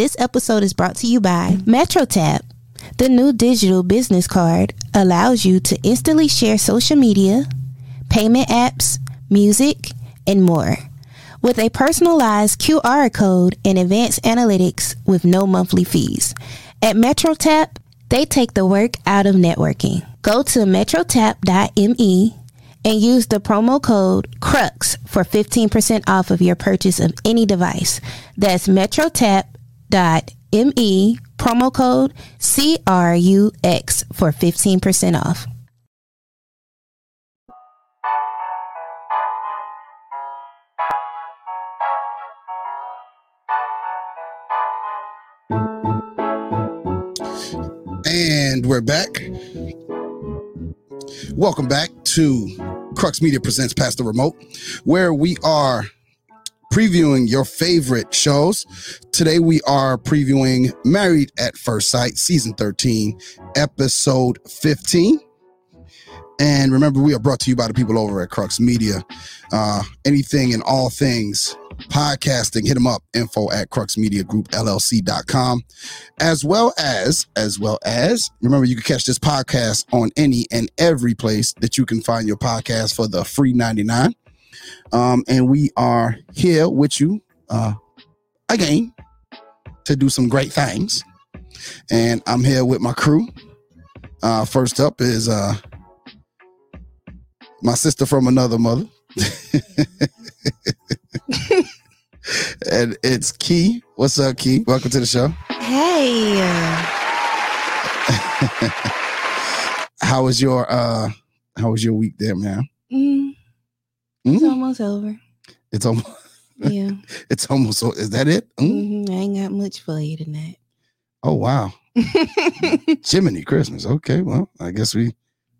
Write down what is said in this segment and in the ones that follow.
this episode is brought to you by MetroTap. The new digital business card allows you to instantly share social media, payment apps, music, and more. With a personalized QR code and advanced analytics with no monthly fees. At MetroTap, they take the work out of networking. Go to metrotap.me and use the promo code CRUX for 15% off of your purchase of any device. That's metrotap.me, promo code CRUX for 15% off. And we're back. Welcome back to Crux Media Presents Past the Remote, where we are previewing your favorite shows. Today we are previewing Married at First Sight, Season 13, Episode 15. And remember, we are brought to you by the people over at Crux Media. Uh, anything and all things podcasting, hit them up, info at cruxmediagroupllc.com. As well as, as well as, remember, you can catch this podcast on any and every place that you can find your podcast for the free 99. Um, and we are here with you uh, again to do some great things. And I'm here with my crew. Uh, first up is uh, my sister from another mother. and it's Key. What's up, Key? Welcome to the show. Hey. how was your uh how was your week there, man? Mm, it's mm? almost over. It's almost yeah. it's almost is that it? Mm? Mm-hmm. I ain't got much for you tonight. Oh wow. Jiminy Christmas. Okay, well, I guess we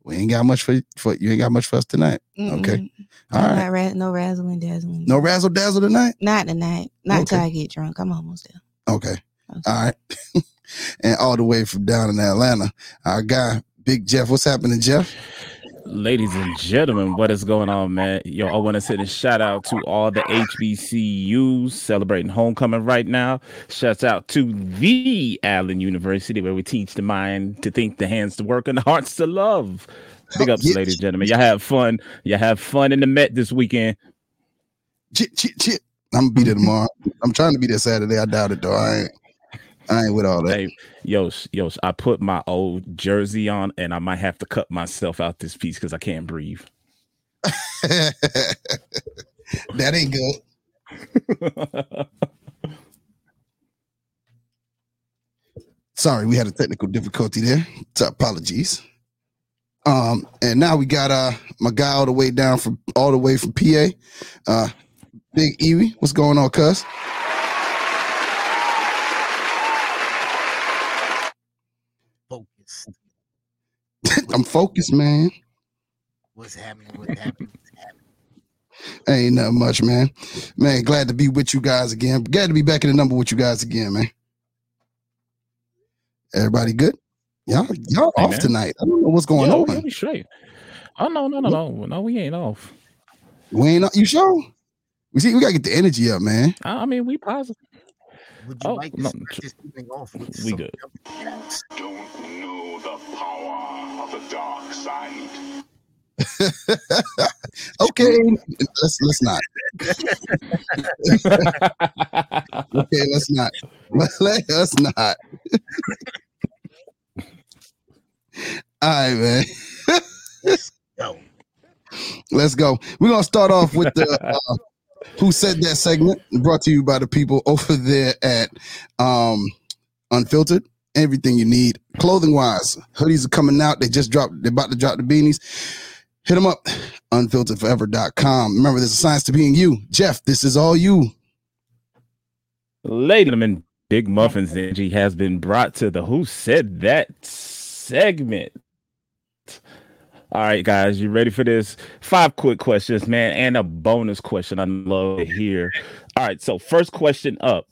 we ain't got much for for you. Ain't got much for us tonight. Mm-mm. Okay. All right. Ra- no razzle and dazzling. No razzle dazzle tonight. Not tonight. Not okay. till I get drunk. I'm almost there. Okay. okay. All right. and all the way from down in Atlanta, our guy Big Jeff. What's happening, Jeff? Ladies and gentlemen, what is going on, man? Yo, I want to send a shout out to all the HBCUs celebrating homecoming right now. Shouts out to the Allen University, where we teach the mind to think, the hands to work, and the hearts to love. Big ups, yes. ladies and gentlemen. Y'all have fun. Y'all have fun in the Met this weekend. Chit, chit, chit. I'm gonna be there tomorrow. I'm trying to be there Saturday. I doubt it though. I ain't. I ain't with all that. Hey, yo, yo, I put my old jersey on, and I might have to cut myself out this piece because I can't breathe. that ain't good. Sorry, we had a technical difficulty there. So apologies. Um, and now we got uh my guy all the way down from all the way from PA. Uh Big Ewie. What's going on, cuz? Focused. I'm focused, man. What's happening? What's happening? What's happening? Ain't nothing much, man. Man, glad to be with you guys again. Glad to be back in the number with you guys again, man. Everybody good? Y'all, y'all hey, off man. tonight. I don't know what's going Yo, on. We straight. Oh no, no, no, no, no. We ain't off. We ain't. off. You sure? We see. We gotta get the energy up, man. I mean, we positive. Would you oh, like to no, this off with we good. Don't know the power of the dark side. okay, let's let's not. okay, let's not. Let, us not. All right, man. Let's go. Let's go. We're gonna start off with the uh, who said that segment brought to you by the people over there at um, Unfiltered. Everything you need, clothing wise. Hoodies are coming out. They just dropped. They're about to drop the beanies. Hit them up. Unfilteredforever.com. Remember, there's a science to being you. Jeff, this is all you. Ladies and Big Muffins Energy has been brought to the Who Said That segment. All right, guys, you ready for this? Five quick questions, man, and a bonus question. I love to hear. All right, so first question up.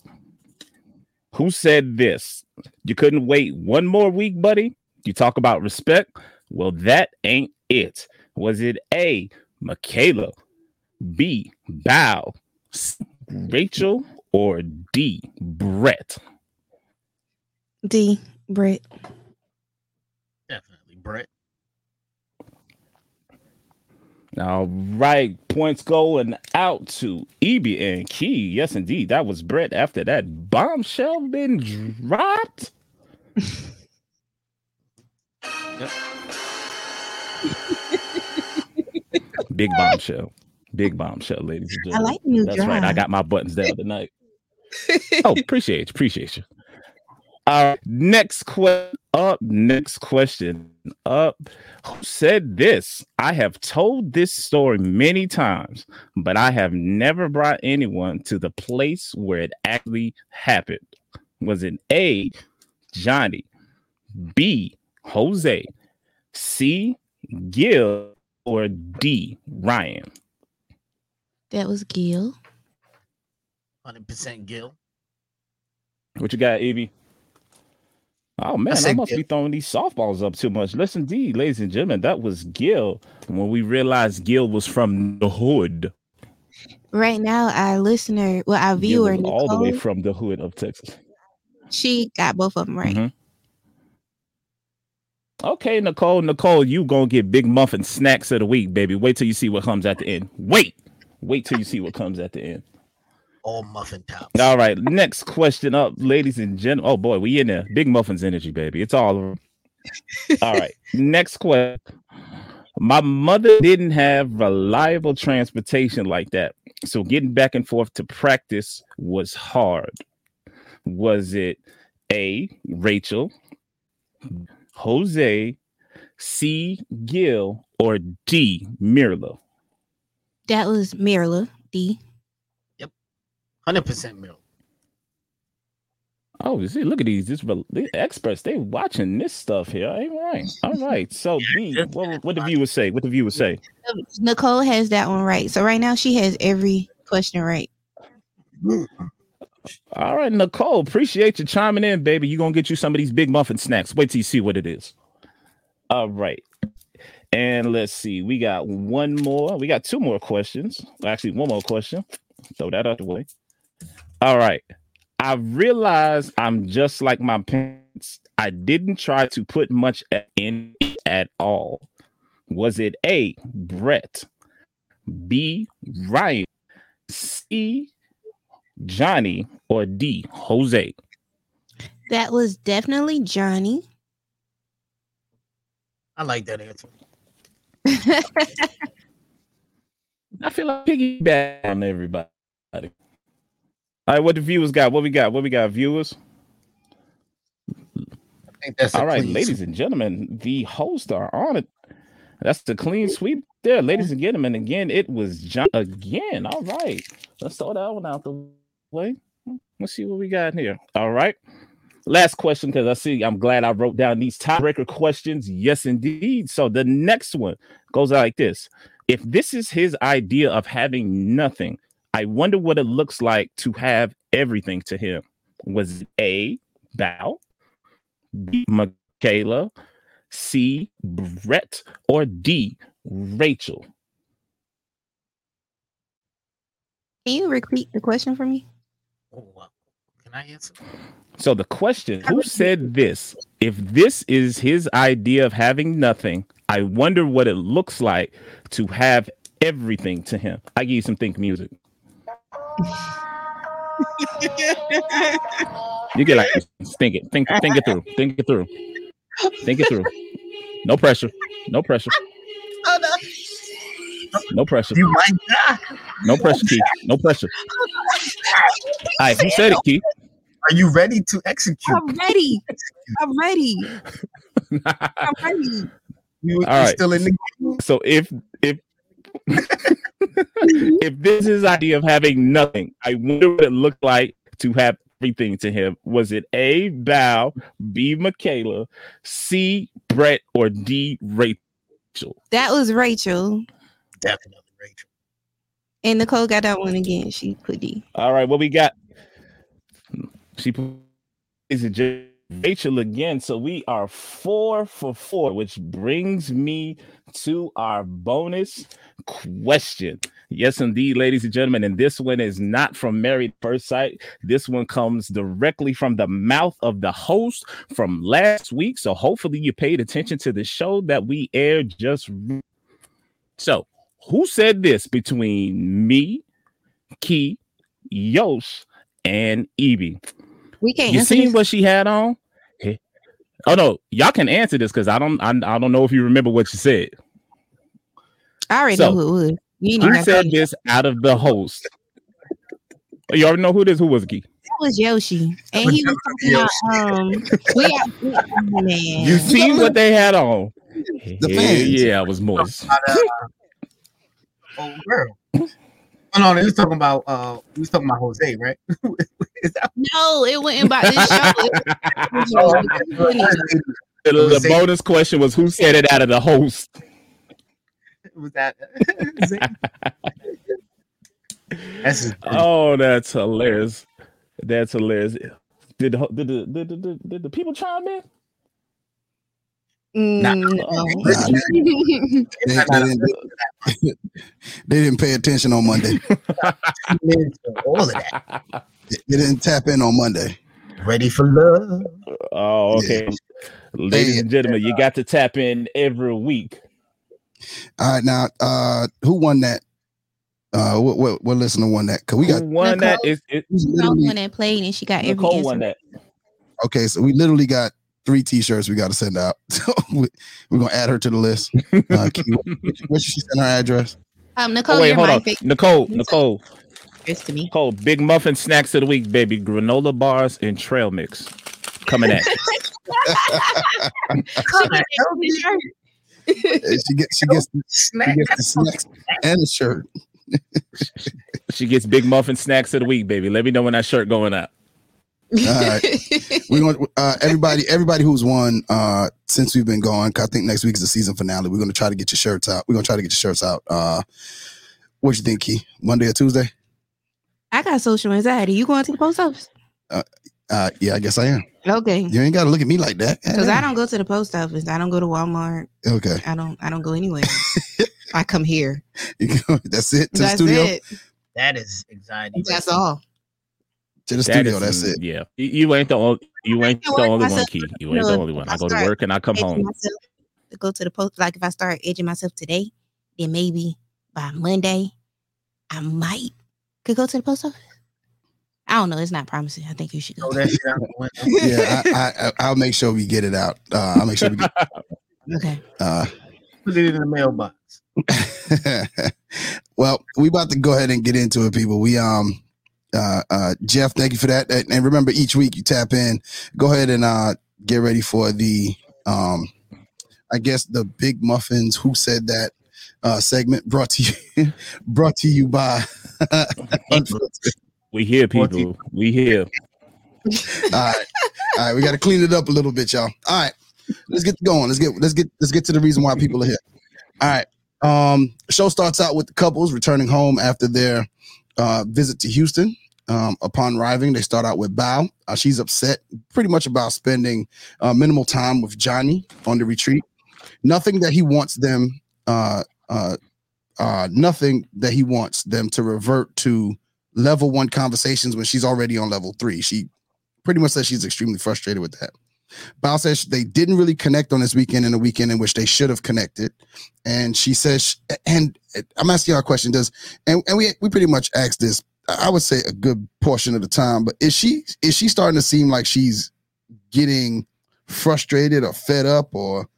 Who said this? You couldn't wait one more week, buddy? You talk about respect? Well, that ain't it. Was it A, Michaela, B, Bao, Rachel, or D, Brett? D. Brett. Definitely Brett. All right, points going out to EB and Key. Yes, indeed, that was Brett. After that bombshell been dropped. Big bombshell. Big bombshell, ladies and gentlemen. I like new That's right. I got my buttons down tonight. oh, appreciate you. Appreciate you. All right. Next question up. Next question up. Who said this? I have told this story many times, but I have never brought anyone to the place where it actually happened. Was it A, Johnny, B, Jose, C, Gil, or D, Ryan? That was Gil. 100% Gil. What you got, Evie? Oh man, I, said must Gil. be throwing these softballs up too much. Listen, indeed, ladies and gentlemen, that was Gil. When we realized Gil was from the hood, Right now, our listener, well, our viewer, was all the way from the hood of Texas. she got both of them right. Mhm. Okay, Nicole, Nicole, you gonna get big muffin snacks of the week, baby. Wait till you see what comes at the end. Wait, wait till you see what comes at the end. All muffin tops. All right, next question up, ladies and gentlemen. Oh boy, we in there. Big muffins energy, baby. It's all over. All right, next question. My mother didn't have reliable transportation like that, so getting back and forth to practice was hard. Was it A. Rachel, Jose, C. Gil, or D. Myrla? That was Myrla. D. 100% milk. Oh, see, look at these. This the experts. They watching this stuff here. All right, all right. So, B, what, what the viewers say? What the viewers say? Nicole has that one right. So right now she has every question right. All right, Nicole. Appreciate you chiming in, baby. You gonna get you some of these big muffin snacks. Wait till you see what it is. All right, and let's see. We got one more. We got two more questions. Actually, one more question. Throw that out the way. All right. I realize I'm just like my parents. I didn't try to put much in at all. Was it A, Brett, B, Ryan, C, Johnny, or D, Jose? That was definitely Johnny. I like that answer. I feel like piggyback on everybody. All right, what the viewers got? What we got? What we got, viewers? I think that's All right, clean ladies and gentlemen, the hosts are on it. That's the clean sweep there, ladies and gentlemen. Again, it was John again. All right, let's throw that one out the way. Let's see what we got here. All right, last question because I see. I'm glad I wrote down these tiebreaker questions. Yes, indeed. So the next one goes like this: If this is his idea of having nothing, I wonder what it looks like to have everything to him. Was it A, Bao, B, Michaela, C, Brett, or D, Rachel? Can you repeat the question for me? Oh. Can I answer? So the question, who said this? If this is his idea of having nothing, I wonder what it looks like to have everything to him. I give you some think music. You get like think it, think think it through, think it through, think it through. No pressure, no pressure, no pressure, You might not. no pressure, Keith, no pressure. All right, who said it, Keith? Are you ready to execute? I'm ready. I'm ready. I'm ready. You, All you right. still in the game? So if if if this is idea of having nothing, I wonder what it looked like to have everything to him. Was it A Bao, B Michaela, C Brett, or D Rachel? That was Rachel. definitely Rachel. And Nicole got that one again. She put D. All right, what we got? She put ladies and Rachel again. So we are four for four, which brings me to our bonus question. Yes, indeed, ladies and gentlemen. And this one is not from Married First Sight. This one comes directly from the mouth of the host from last week. So hopefully you paid attention to the show that we aired just. So, who said this between me, Key, Yosh, and Evie? We can't You seen this. what she had on? Oh no, y'all can answer this because I don't I, I don't know if you remember what you said. I already So, know who it was. You ain't Who said said this out of the host? Oh, You already know who this. Who was it, Key? That was Yoshi, and he was talking about um. We got we- man. You seen what they had on? The Hell fans. yeah, it was moist. Oh girl. Oh no, they was talking about uh we was talking about Jose, right? That no, it wasn't about this show. It was Yoshi. okay. The, the bonus question was who said it out of the host. was that That's Oh, that's hilarious. That's hilarious. Did did the, did the, did the, did the people chime in? Nah. Mm, no. They, they didn't, pay attention on Monday. all of that. They didn't tap in on Monday. Ready for love. Oh, okay. Ladies Hey, and gentlemen, you got to tap in every week. All right, now uh who won that? Uh what what, what listener won that? Cause we got Who won that? Nicole. Is it we No one that played, and she got every Nicole answer. won that? okay, so we literally got three t-shirts we gotta send out. So we, we're gonna add her to the list. Uh Key, what should she send her address? Um, Nicole, Oh wait, you're hold my on. favorite Nicole, Nicole, to me. Nicole, big muffin snacks of the week, baby. Granola bars and trail mix. Coming at you. She gets she gets she gets the snacks and the shirt. She gets big muffin snacks of the week, baby. Let me know when that shirt going out. All right. We're gonna uh everybody everybody who's won uh since we've been gone, 'cause I think next week is the season finale. We're gonna try to get your shirts out. We're gonna try to get your shirts out. Uh what you think, Key? Monday or Tuesday? I got social anxiety. You going to the post office? Uh yeah, I guess I am. Okay. You ain't gotta look at me like that. Because I don't go to the post office. I don't go to Walmart. Okay. I don't. I don't go anywhere. I come here. You go, that's it to That's the studio. it. That is anxiety. That's all. To the That studio, is- that's it. Yeah, you, you ain't the only. You ain't the work only one, Key. You ain't No, the only one. I I go to work and I come home. myself to go to the post. Like if I start edging myself today, then maybe by Monday, I might could go to the post office. I don't know. It's not promising. I think you should go. Throw that shit out the window. Yeah, I, I, I'll make sure we get it out. Uh, I'll make sure we get. Okay. Uh, Put it in the mailbox. well, we about to go ahead and get into it, people. We um, uh, uh, Jeff, thank you for that. And remember, each week you tap in. Go ahead and uh, get ready for the um, I guess the big muffins. Who said that? Uh, segment brought to you, brought to you by. We hear people. We hear. All right, all right. We got to clean it up a little bit, y'all. All right, let's get going. Let's get let's get let's get to the reason why people are here. All right. Um, show starts out with the couples returning home after their uh, visit to Houston. Um, upon arriving, they start out with Bao. Uh, she's upset, pretty much about spending uh, minimal time with Johnny on the retreat. Nothing that he wants them. Uh, uh, uh, nothing that he wants them to revert to level one conversations when she's already on level three. She pretty much says she's extremely frustrated with that. Bao says they didn't really connect on this weekend in a weekend in which they should have connected. And she says, and I'm asking y'all a question, does and, and we we pretty much asked this, I would say a good portion of the time, but is she is she starting to seem like she's getting frustrated or fed up or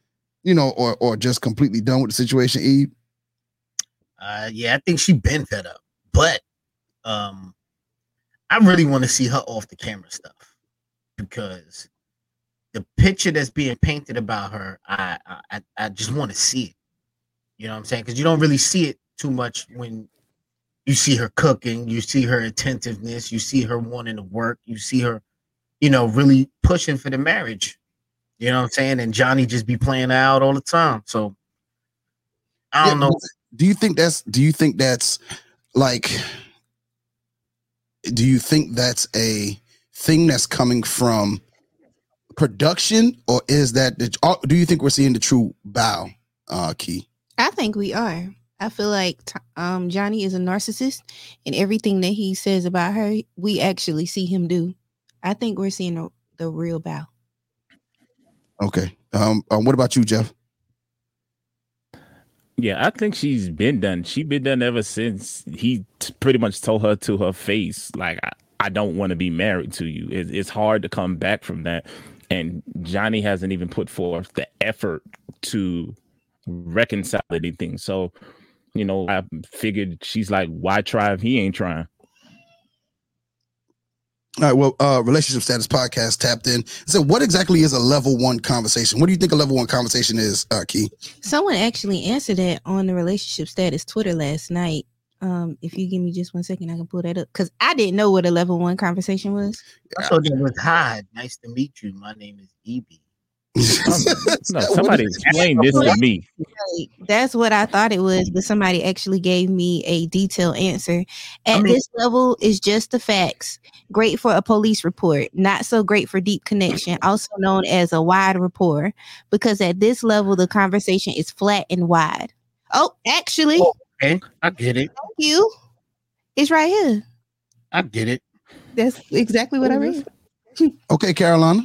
you know, or or just completely done with the situation, Eve? Uh, yeah, I think she been fed up, but um, I really want to see her off the camera stuff because the picture that's being painted about her, I I, I just want to see it. You know what I'm saying? Because you don't really see it too much when you see her cooking, you see her attentiveness, you see her wanting to work, you see her, you know, really pushing for the marriage. You know what I'm saying? And Johnny just be playing out all the time. So I don't Yeah, know. do you think that's do you think that's like do you think that's a thing that's coming from production or is that the, do you think we're seeing the true Bao uh key? I think we are. I feel like um, Johnny is a narcissist, and everything that he says about her, we actually see him do. I think we're seeing the, the real Bao. Okay. Um, um what about you, Jeff? Yeah, I think she's been done. She's been done ever since he t- pretty much told her to her face, like, I, I don't want to be married to you. It, it's hard to come back from that. And Johnny hasn't even put forth the effort to reconcile anything. So, you know, I figured she's like, why try if he ain't trying? All right. Well, uh, relationship status podcast tapped in. So, what exactly is a level one conversation? What do you think a level one conversation is, uh, Key? Someone actually answered that on the relationship status Twitter last night. Um, if you give me just one second, I can pull that up because I didn't know what a level one conversation was. I thought it was hi. Nice to meet you. My name is Eb. no, somebody explain this to me. Right. That's what I thought it was, but somebody actually gave me a detailed answer. At I mean- this level, is just the facts. Great for a police report, not so great for deep connection, also known as a wide rapport, because at this level, the conversation is flat and wide. Oh, actually, Oh. Okay, I get it. thank you. It's right here. I get it. That's exactly what I oh, read. Okay, Carolina,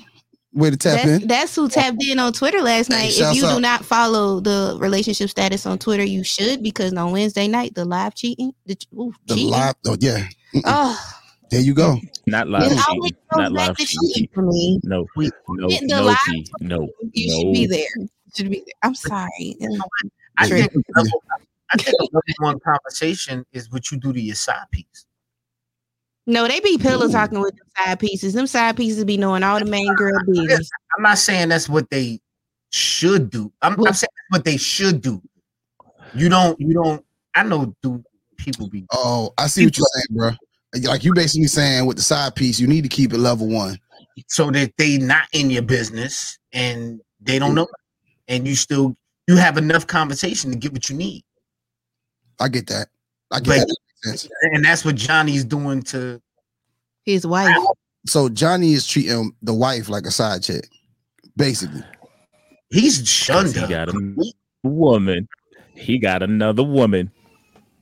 way to tap That's, in. that's who tapped in on Twitter last Hey, night. if you out. do not follow the relationship status on Twitter, you should because on Wednesday night, the live cheating, the, ooh, The cheating. live. Oh yeah, Oh, there you go. Not live it cheating. Not live cheating. cheating for me. No, We- no, the no, live- key. No, You no. should be there. You should be there. I'm sorry. I True. think, a level, I think a level one conversation is what you do to your side piece. No, they be pillow talking with them side pieces. Them side pieces be knowing all the main girl business. I'm not saying that's what they should do. I'm, I'm saying that's what they should do. You don't. You don't. I know. Do people be? Oh, I see what you're saying, bro. Like you basically saying with the side piece, you need to keep it level one. so that they not in your business and they don't know and you still you have enough conversation to get what you need I get that. I get But- that. That sense. and that's what johnny's doing to His wife. So Johnny is treating the wife like a side chick, basically. He's shunned He her. got a woman. He got another woman.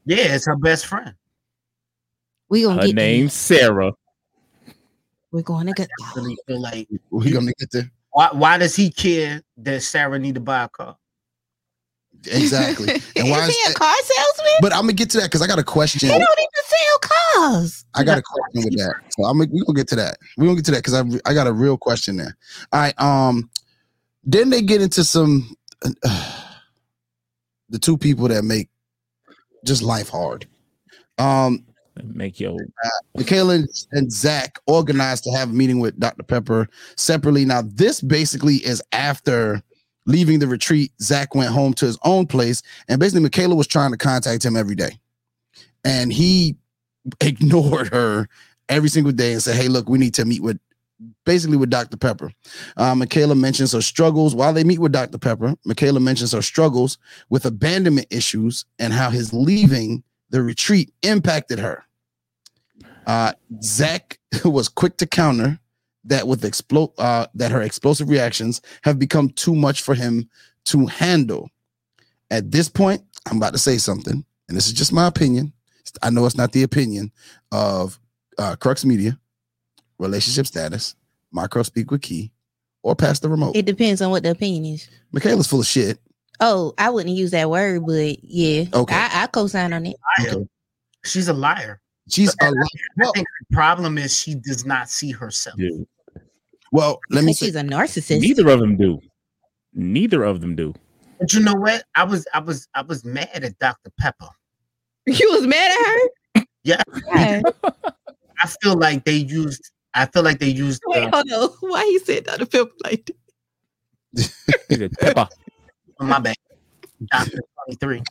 yeah it's her best friend We gonna Her get name's Sarah. We're going to get I really feel like we're gonna get there why, why does he care that sarah need to buy a car exactly. And why is is he a car salesman? But I'm gonna get to that because I got a question. They don't even sell cars. I got a question with that. So I'm we gonna get to that. We gonna get to that because I I got a real question there. All right. Um, then they get into some the two people that make just life hard. Um, Make your Michaela and, and Zach organized to have a meeting with Dr. Pepper separately. Now, this basically is after leaving the retreat. Zach went home to his own place, and basically, Michaela was trying to contact him every day, and he ignored her every single day and said, "Hey, look, we need to meet with." Basically, with Dr. Pepper. Uh, Michaela mentions her struggles while they meet with Dr. Pepper. Michaela mentions her struggles with abandonment issues and how his leaving the retreat impacted her. Uh, Zach was quick to counter that with explo- uh, that her explosive reactions have become too much for him to handle. At this point, I'm about to say something, and this is just my opinion. I know it's not the opinion of uh, Crux Media, relationship status, Micro Speak with Key, or Pass the Remote. It depends on what the opinion is. Michaela's full of shit. Oh, I wouldn't use that word, but yeah. Okay. I, I co-sign on it. Okay. she's a liar She's a liar. i think the problem is she does not see herself dude. Well. Let me Because say, she's a narcissist. Neither of them do. Neither of them do. but you know what i was i was i was mad at dr pepper You was mad at her? Yeah. Why? i feel like they used i feel like they used Wait, uh, hold on. Why he said Dr. Pepper like that? He said, Pepper. oh, my bad dr 23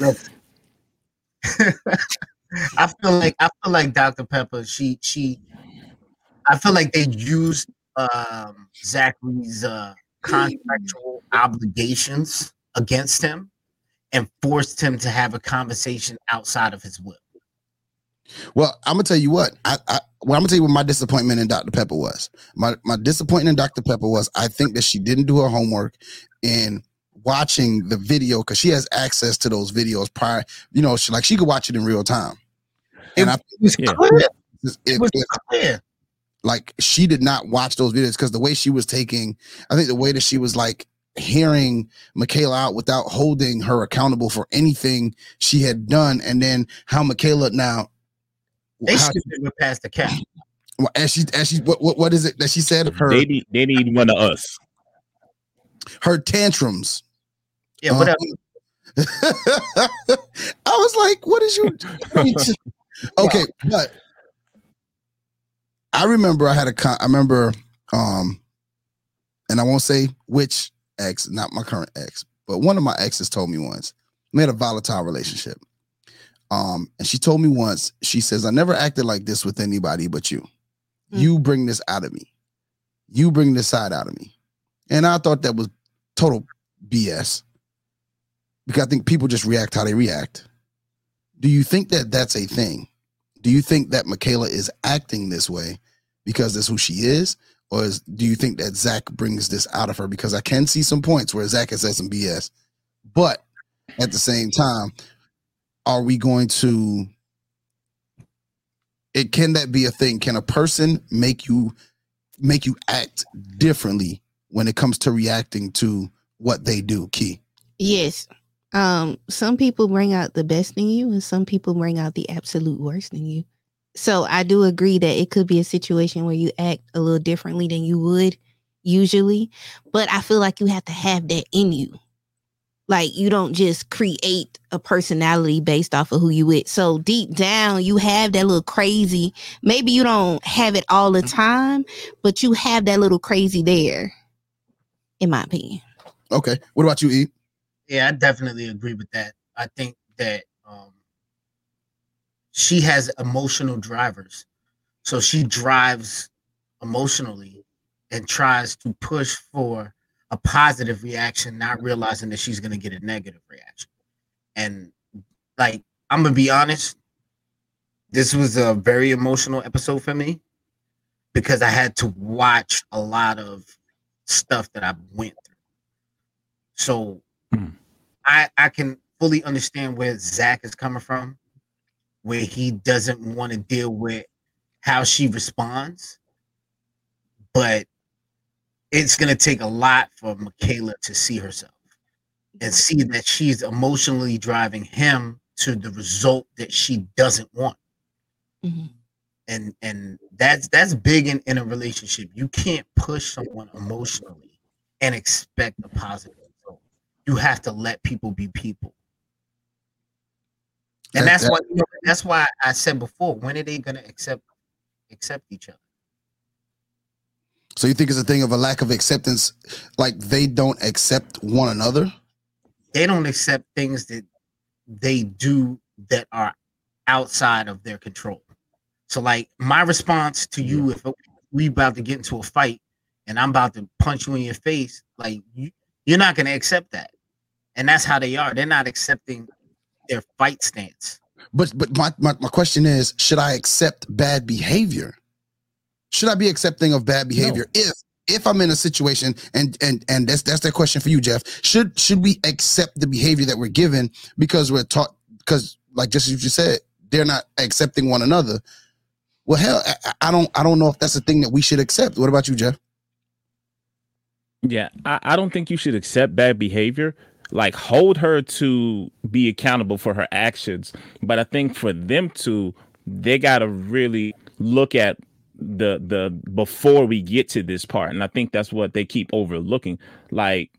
Look. I feel like I feel like Dr. Pepper. She she. I feel like they used um, Zachary's uh, contractual obligations against him and forced him to have a conversation outside of his will. Well, I'm gonna tell you what. I, I well, I'm gonna tell you what my disappointment in Dr. Pepper was. My my disappointment in Dr. Pepper was I think that she didn't do her homework in watching the video because she has access to those videos prior. You know, she, like she could watch it in real time. And It I was Yeah. clear. it, It was it- clear. like she did not watch those videos because the way she was taking, I think the way that she was like hearing Michaela out without holding her accountable for anything she had done, and then how Michaela now. They how- should have been past the cap. Well, as she as she what, what what is it that she said her They need they need one of us. her tantrums Yeah, Uh, whatever. i was like what is you okay but i remember i had a con i remember um and i won't say which ex not my current ex but one of my exes told me once we had a volatile relationship. Um and she told me once she says i never acted like this with anybody but you. Mm. you bring this out of me. You bring this side out of me. And i thought that was total bs because i think people just react how they react. Do you think that that's a thing? Do you think that michaela is acting this way because that's who she is? Or is, do you think that zach brings this out of her? Because i can see some points where zach has said some bs but at the same time are we going to it can that be a thing? Can a person make you make you act differently when it comes to reacting to what they do key? Yes. Um, some people bring out the best in you and some people bring out the absolute worst in you. So I do agree that it could be a situation where you act a little differently than you would usually, but I feel like you have to have that in you. Like you don't just create a personality based off of who you with. So deep down you have that little crazy. Maybe you don't have it all the time, but you have that little crazy there. In my opinion. okay what about you e Yeah, I definitely agree with that. I think that um, she has emotional drivers. So she drives emotionally and tries to push for a positive reaction, not realizing that she's going to get a negative reaction. And like, I'm going to be honest, this was a very emotional episode for me because I had to watch a lot of stuff that I went through. So I I can fully understand where Zach is coming from, where he doesn't want to deal with how she responds, but it's gonna take a lot for Michaela to see herself and see that she's emotionally driving him to the result that she doesn't want. Mhm. And and that's that's big in, in a relationship. You can't push someone emotionally and expect a positive result. You have to let people be people. And That- that's why you know, that's why I said before, when are they gonna accept accept each other? so you think it's a thing of a lack of acceptance like they don't accept one another They don't accept things that they do that are outside of their control. So like my response to you if we about to get into a fight and I'm about to punch you in your face, like you, you're not gonna accept that. And that's how they are. They're not accepting their fight stance. But but my, my, my question is, should I accept bad behavior? Should I be accepting of bad behavior if if I'm in a situation and and and that's that's that question for you, Jeff. Should should we accept the behavior that we're given because we're taught because like just as you said, they're not accepting one another. Well, hell, I, I don't I don't know if that's a thing that we should accept. What about you, Jeff? Yeah, I, I don't think you should accept bad behavior. Like hold her to be accountable for her actions. But I think for them to, they gotta really look at the the before we get to this part. And I think that's what they keep overlooking. Like,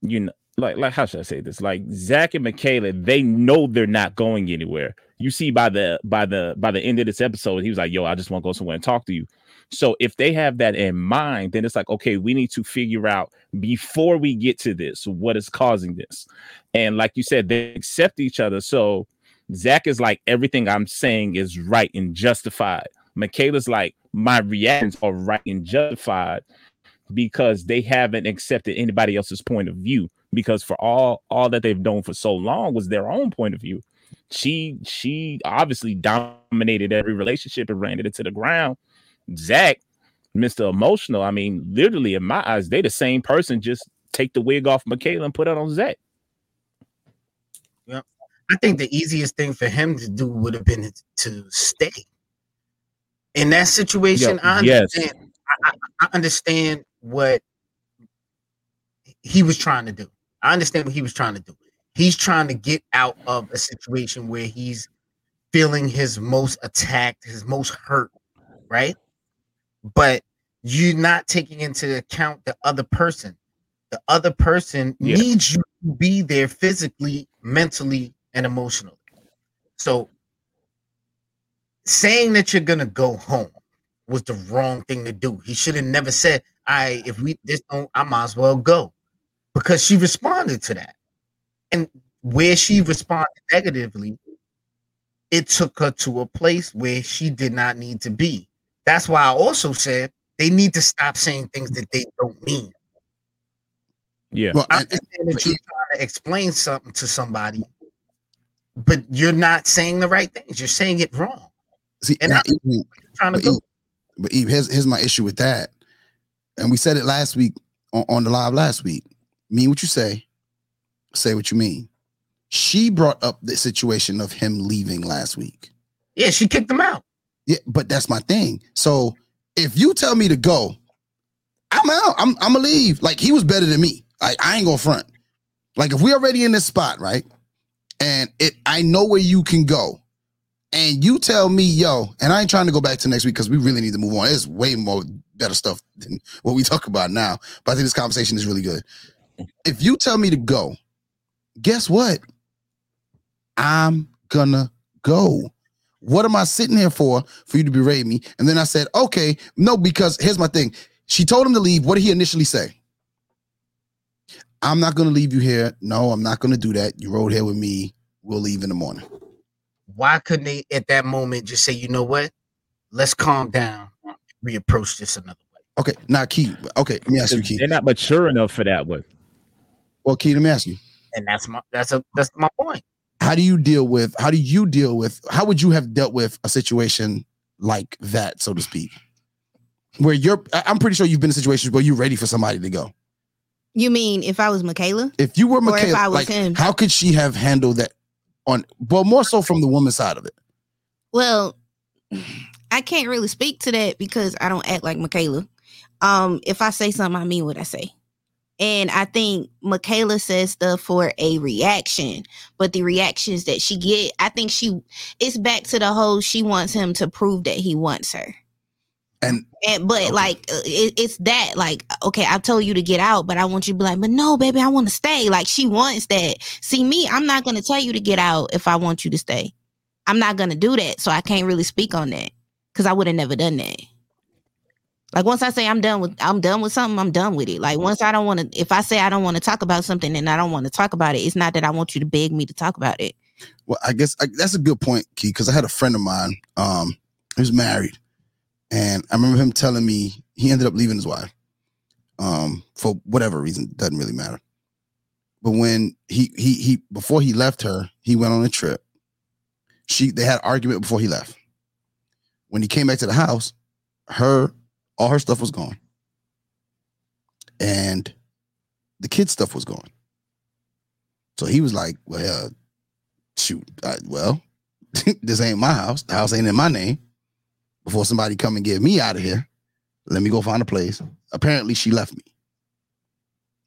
you know, like like how should I say this? Like Zach and Michaela, they know they're not going anywhere. You see by the by the by the end of this episode, he was like, "Yo, I just want to go somewhere and talk to you." So if they have that in mind, then it's like, okay, we need to figure out before we get to this what is causing this. And like you said, they accept each other. So Zach is like, everything I'm saying is right and justified. Michaela's like, my reactions are right and justified because they haven't accepted anybody else's point of view. Because for all all that they've known for so long was their own point of view. she she obviously dominated every relationship and ran it into the ground. Zach, Mr. Emotional, I mean, literally in my eyes, they the same person. Just take the wig off Michaela and put it on Zach. I think the easiest thing for him to do would have been to stay. In that situation, I understand. I, I, I understand what he was trying to do. I understand what he was trying to do. He's trying to get out of a situation where he's feeling his most attacked, his most hurt, right? But you're not taking into account the other person. The other person Yeah. needs you to be there physically, mentally, and emotionally. So saying that you're gonna go home was the wrong thing to do. He should have never said, I if we this don't, I might as well go. Because she responded to that. And where she responded negatively, it took her to a place where she did not need to be. That's why I also said they need to stop saying things that they don't mean. Yeah. Well, I and- understand that you're trying to explain something to somebody, but you're not saying the right things. You're saying it wrong. see, and and I- even- You're trying to But go. Eve, but Eve, here's here's my issue with that. And we said it last week on, on the live last week. Mean what you say, say what you mean. She brought up the situation of him leaving last week. Yeah, she kicked him out. Yeah, but that's my thing. So if you tell me to go, I'm out. I'm I'm gonna leave. Like he was better than me. Like I ain't gonna front. Like if we already in this spot, right? And it I know where you can go. And you tell me, yo, and I ain't trying to go back to next week because we really need to move on. It's way more better stuff than what we talk about now. But I think this conversation is really good. If you tell me to go, guess what? I'm gonna go. What am I sitting here for? For you to berate me? And then I said, okay, no, because here's my thing. She told him to leave. What did he initially say? I'm not gonna leave you here. No, I'm not gonna do that. You rode here with me. We'll leave in the morning. Why couldn't they at that moment just say, you know what? Let's calm down. Reapproach this another way. Okay, now Key. Okay, let me ask you, Key. They're not mature enough for that one. Well, Key, let me ask you. And that's my that's a that's my point. How do you deal with? How do you deal with? How would you have dealt with a situation like that, so to speak, where you're? I'm pretty sure you've been in situations where you're ready for somebody to go. You mean if I was Michaela? If you were Or if Michaela, I was like, him. how could she have handled that? On, well, more so from the woman's side of it. Well, I can't really speak to that because I don't act like Michaela. Um, if I say something, I mean what I say. And I think Michaela says stuff for a reaction, but the reactions that she get, I think she it's back to the whole she wants him to prove that he wants her. And And but Okay. like uh, it, it's that like okay, I told you to get out, but I want you to be like, but no, baby, I want to stay. Like she wants that. See me, I'm not gonna tell you to get out if I want you to stay. I'm not gonna do that, so I can't really speak on that because I would have never done that. Like once I say I'm done with I'm done with something, I'm done with it. Like once I don't want to, if I say I don't want to talk about something and I don't want to talk about it, it's not that I want you to beg me to talk about it. well, I guess I, that's a good point, Key, because I had a friend of mine. Um, was married, and I remember him telling me he ended up leaving his wife, um, for whatever reason, doesn't really matter. But when he he he before he left her, he went on a trip. She they had argument before he left. When he came back to the house, her all her stuff was gone, and the kid stuff was gone. So he was like, "Well, shoot, I, well, this ain't my house. The house ain't in my name. Before somebody come and get me out of here, let me go find a place." Apparently, she left me.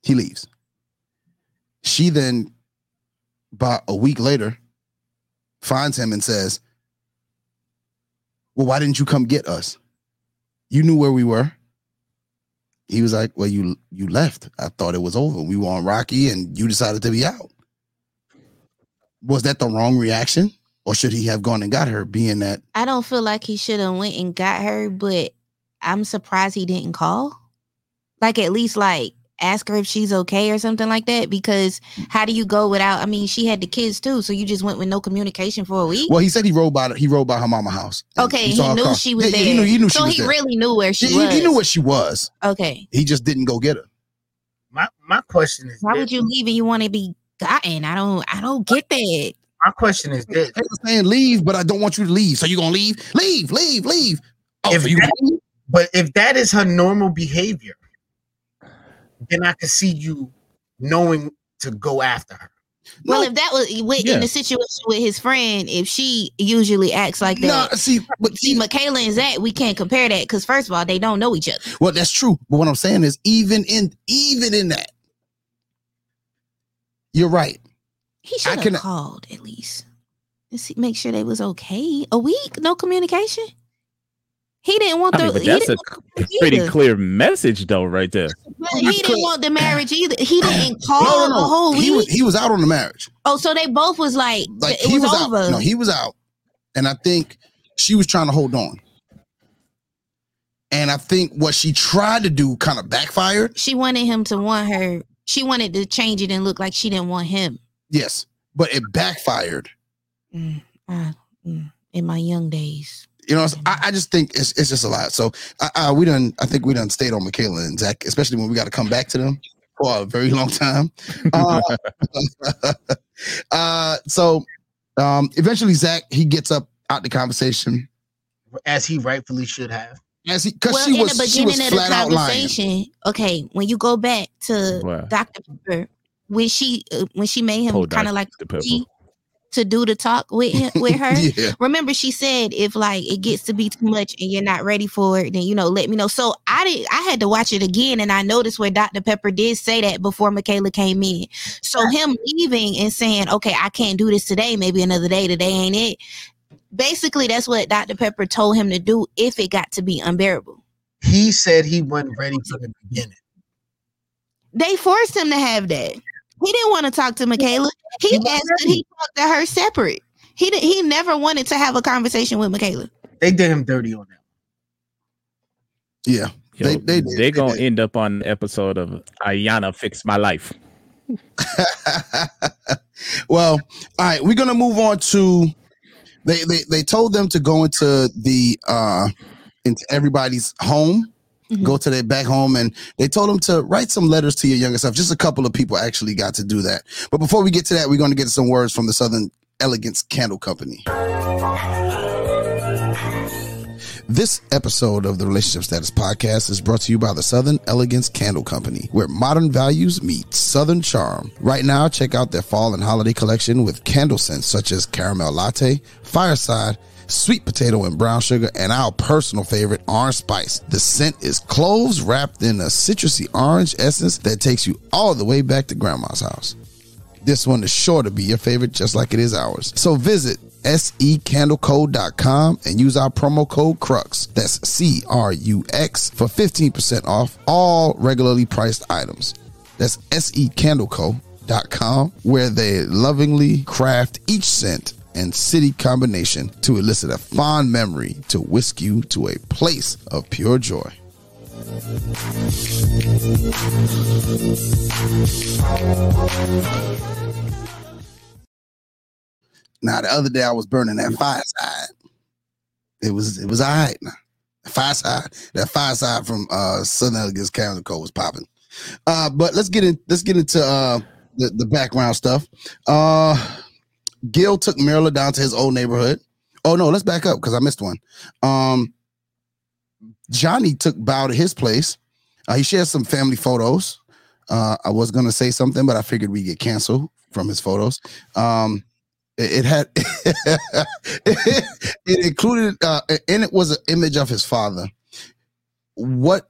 He leaves. She then, about a week later, finds him and says, "Well, why didn't you come get us? You knew where we were." He was like, "Well, you you left. I thought it was over. We were on Rocky, and you decided to be out." Was that the wrong reaction, or should he have gone and got her? Being that I don't feel like he should have went and got her, but I'm surprised he didn't call. Like at least like ask her if she's okay or something like that. Because how do you go without? I mean, she had the kids too, so you just went with no communication for a week. well, he said he rode by he rode by her mama house. okay, he, saw her knew she was Yeah, there. yeah, He knew, he knew she so was he there. really knew where she he, was. he knew what she was. okay, He just didn't go get her. My my question is why this. would you leave and you want to be gotten? I don't. I don't get that. my question is this: Taylor's saying leave, but I don't want you to leave. So you gonna leave? Leave, leave, leave. Oh, If so you that- leave? But if that is her normal behavior, then I could see you knowing to go after her. Well, No. if that was with, Yeah. in the situation with his friend, if she usually acts like Nah, that, see, but see, Michaela and Zach, we can't compare that because first of all, they don't know each other. well, that's true. But what I'm saying is, even in even in that, you're right. He should have can- called at least. and see, make sure they was okay. A week, no communication. He didn't want I mean, the. but that's a didn't want the pretty either. clear message, though, right there. But he didn't want the marriage either. He didn't call No, no, the whole no. week. He was he was out on the marriage. oh, so they both was like, Like it he was, was, over. out. No, he was out, and I think she was trying to hold on. And I think what she tried to do kind of backfired. she wanted him to want her. She wanted to change it and look like she didn't want him. Yes, but it backfired. Mm, uh, mm, in my young days. You know, I, I just think it's it's just a lot. So I, I we done. I think we done stayed on Michaela and Zach, especially when we got to come back to them for a very long time. Uh, uh, so um, eventually, Zach he gets up out the conversation As he rightfully should have. as he because Well, she in was the she was beginning of the flat out lying. conversation, okay, when you go back to Wow. Dr. Pepper, when she uh, when she made him kind of like Dr. She- to do the talk with him with her. yeah, Remember, she said if like it gets to be too much and you're not ready for it, then you know, let me know. So I did. I had to watch it again, and I noticed where Dr. Pepper did say that before Michaela came in. So him leaving and saying, "Okay, I can't do this today. Maybe another day. Today ain't it." Basically, that's what Dr. Pepper told him to do if it got to be unbearable. He said he wasn't ready from the beginning. They forced him to have that. He didn't want to talk to Michaela. He He asked that he talk to her separate. He did, he never wanted to have a conversation with Michaela. They did him dirty on that. yeah. Yo, They- they, they- are they gonna did. end up on the episode of Iyanla Fix My Life. well, all right, we're gonna move on to they they they told them to go into the uh into everybody's home, Mhm. go to their back home, and they told them to write some letters to your younger self. Just a couple of people actually got to do that. But before we get to that, we're gonna get some words from the Southern Elegance Candle Company. This episode of the Relationship Status Podcast is brought to you by the Southern Elegance Candle Company, where modern values meet Southern charm. Right now, check out their fall and holiday collection with candle scents such as caramel latte, fireside, sweet potato and brown sugar, and our personal favorite, orange spice. The scent is cloves wrapped in a citrusy orange essence that takes you all the way back to grandma's house. This one is sure to be your favorite, just like it is ours. So visit secandlecode.com and use our promo code CRUX. That's C R U X for 15% off all regularly priced items. That's secandleco.com where they lovingly craft each scent and city combination to elicit a fond memory to whisk you to a place of pure joy. Now the other day I was burning that fireside. It was it was all right. Fireside, that fireside from uh Southern Elegance Candle Co was popping. Uh, but let's get in. Let's get into uh the, the background stuff. Uh, Gil took Myrla down to his old neighborhood. Oh no, let's back up because I missed one. Um, Johnny took Bao to his place. Uh, he shared some family photos. Uh, I was gonna say something, but I figured we get canceled from his photos. Um, it, it had it, included uh, in it was an image of his father. What,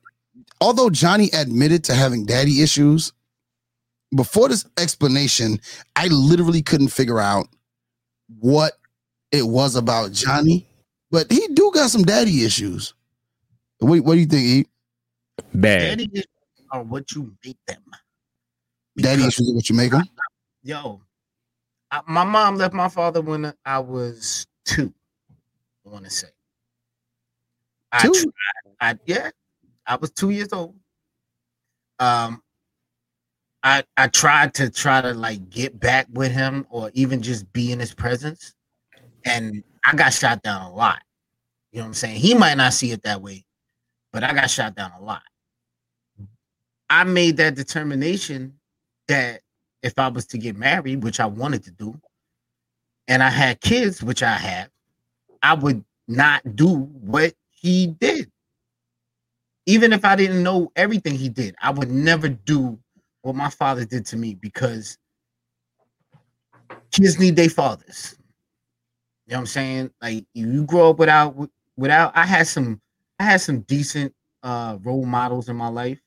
although Johnny admitted to having daddy issues, before this explanation, I literally couldn't figure out what it was about Johnny. But he do got some daddy issues. What, what do you think? E? Bad. Daddy issues are what you make them. Daddy issues are what you make him? yo, I, my mom left my father when I was two. I want to say. I Two? tried. I yeah, I was two years old. Um, I I tried to try to like get back with him or even just be in his presence, and I got shot down a lot. You know what I'm saying? He might not see it that way, but I got shot down a lot. I made that determination that if I was to get married, which I wanted to do, and I had kids, which I have, I would not do what he did. Even if I didn't know everything he did, I would never do what my father did to me because kids need their fathers. You know what I'm saying? Like you grow up without without I had some I had some decent uh role models in my life.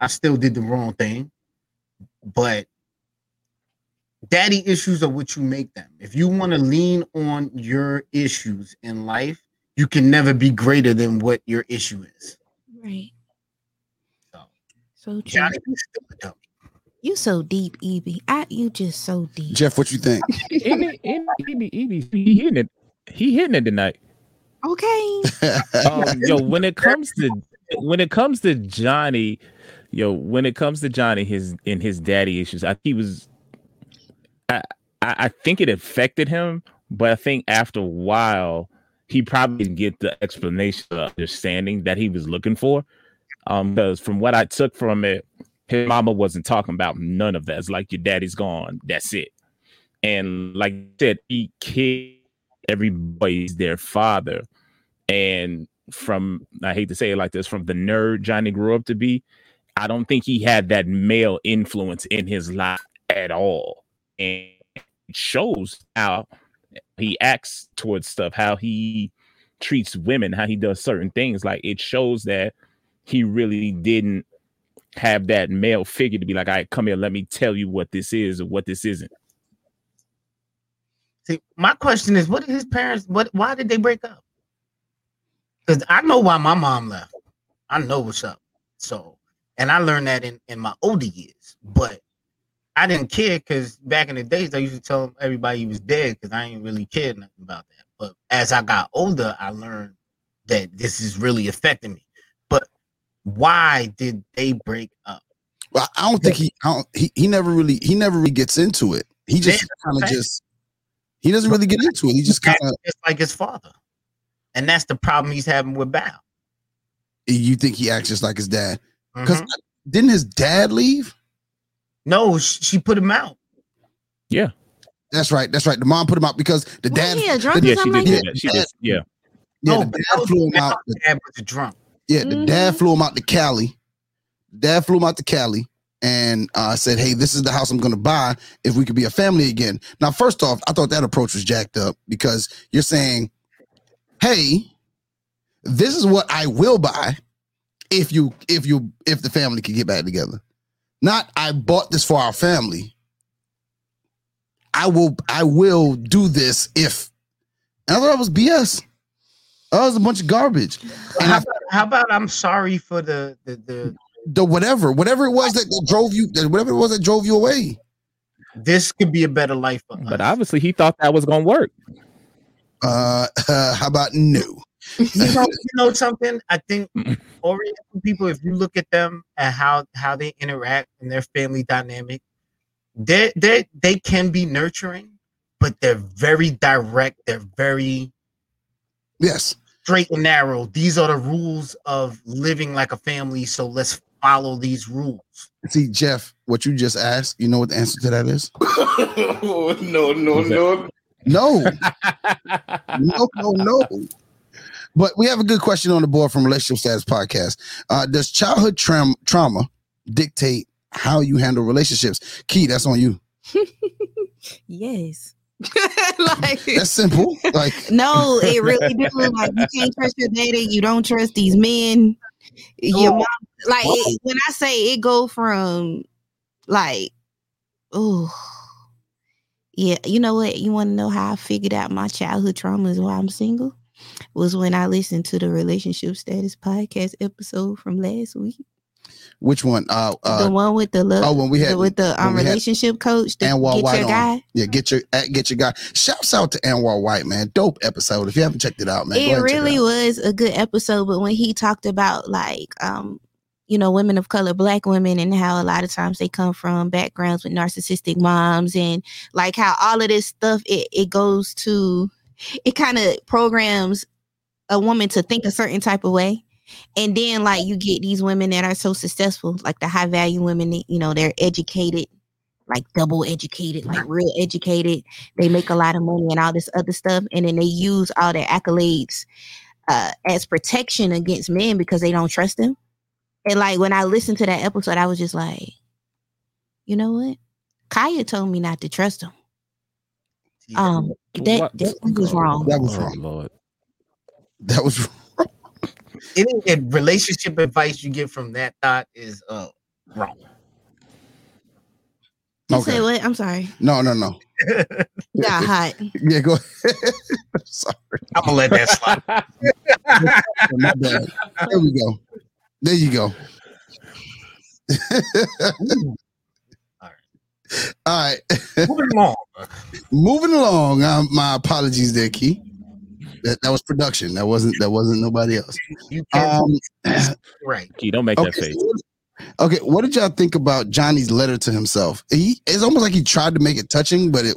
I still did the wrong thing, but daddy issues are what you make them. If you want to lean on your issues in life, you can never be greater than what your issue is. Right. So So true. Johnny be still a dummy. You so deep, Evie. I you just so deep. Jeff, what you think? Any- any- any- any- he hitting it. He hitting it tonight. Okay. um, yo, when it comes to when it comes to Johnny, yo, when it comes to Johnny, his and his daddy issues, I he was, I I I think it affected him, but I think after a while, he probably didn't get the explanation, or understanding that he was looking for. Um, because from what I took from it, his mama wasn't talking about none of that. It's like your daddy's gone. That's it. And like I said, he kid everybody's their father and from I hate to say it like this, from the nerd Johnny grew up to be, I don't think he had that male influence in his life at all. And it shows how he acts towards stuff, how he treats women, how he does certain things. Like it shows that he really didn't have that male figure to be like, all right, come here, let me tell you what this is or what this isn't. See, my question is, what did his parents? What? Why did they break up? Because I know why my mom left. I know what's up. So, and I learned that in in my older years. But I didn't care because back in the days, I used to tell everybody he was dead because I ain't really care nothing about that. But as I got older, I learned that this is really affecting me. But why did they break up? Well, I don't think he, I don't, he he never really he never really gets into it. He just kind of okay. just he doesn't really get into it. He just kind of Just like his father, and that's the problem he's having with Bao. you think he acts just like his dad because Mhm. didn't his dad leave? no, she put him out. Yeah, that's right. That's right. The mom put him out because the dad. Wasn't he a drunk the- Yeah, she did like do that? that. She did. Yeah. Yeah, No, the but dad that flew him out. the dad was a drunk. Yeah, the dad flew him out to Cali. Dad flew him out to Cali and uh, said, "Hey, this is the house I'm going to buy if we could be a family again." Now, first off, I thought that approach was jacked up because you're saying, "Hey, this is what I will buy if you if you if the family can get back together." Not I bought this for our family. I will I will do this if. And I thought that was BS. That was a bunch of garbage. And How about, how about I'm sorry for the the, the the whatever, whatever it was that, that drove you, whatever it was that drove you away. this could be a better life for But obviously he thought that was gonna work. Uh, how about new? you know, you know something? I think Oriental people, if you look at them and how how they interact and their family dynamic, they they they can be nurturing, but they're very direct. They're very Yes, straight and narrow. These are the rules of living like a family. So let's follow these rules. see, Jeff, what you just asked, you know what the answer to that is? no, no, no. No, no, no, no. But we have a good question on the board from Relationship Status Podcast. Uh, does childhood traum- trauma dictate how you handle relationships? Key, that's on you. Yes. like That's simple. Like, no, it really do. Like you can't trust your daddy. You don't trust these men. Your Oh. mom, like it, when I say it go from like, oh, yeah. You know what? You want to know how I figured out my childhood traumas while I'm single? Was when I listened to the relationship status podcast episode from last week. Which one? Uh, the uh, one with the love, oh, when we had the, with the um, we had relationship coach, the Anwar get White your on. guy. yeah, get your uh, get your guy. Shouts out to Anwar White, man. Dope episode. If you haven't checked it out, man, it ahead and check really out. was a good episode but when he talked about like um you know women of color black women and how a lot of times they come from backgrounds with narcissistic moms and like how all of this stuff it, it goes to it kind of programs a woman to think a certain type of way and then like you get these women that are so successful like the high value women that, you know they're educated like double educated, like real educated. They make a lot of money and all this other stuff, and then they use all their accolades uh, as protection against men because they don't trust them. And like when I listened to that episode, I was just like, you know what? Kaya told me not to trust him. Um, that, that was wrong. That was Oh, wrong. Lord. That was Any relationship advice you get from that thought is uh wrong. You okay. say what? I'm sorry. No, no, no. Got hot. Yeah, go ahead. Sorry, I'm gonna let that slide. my bad. There we go. There you go. All right. Moving along. Moving along. Um, my apologies there, Key. That, that was production. That wasn't that wasn't nobody else. You can't Um, right. Key, don't make that okay. face. Okay, what did y'all think about Johnny's letter to himself? He it's almost like he tried to make it touching, but it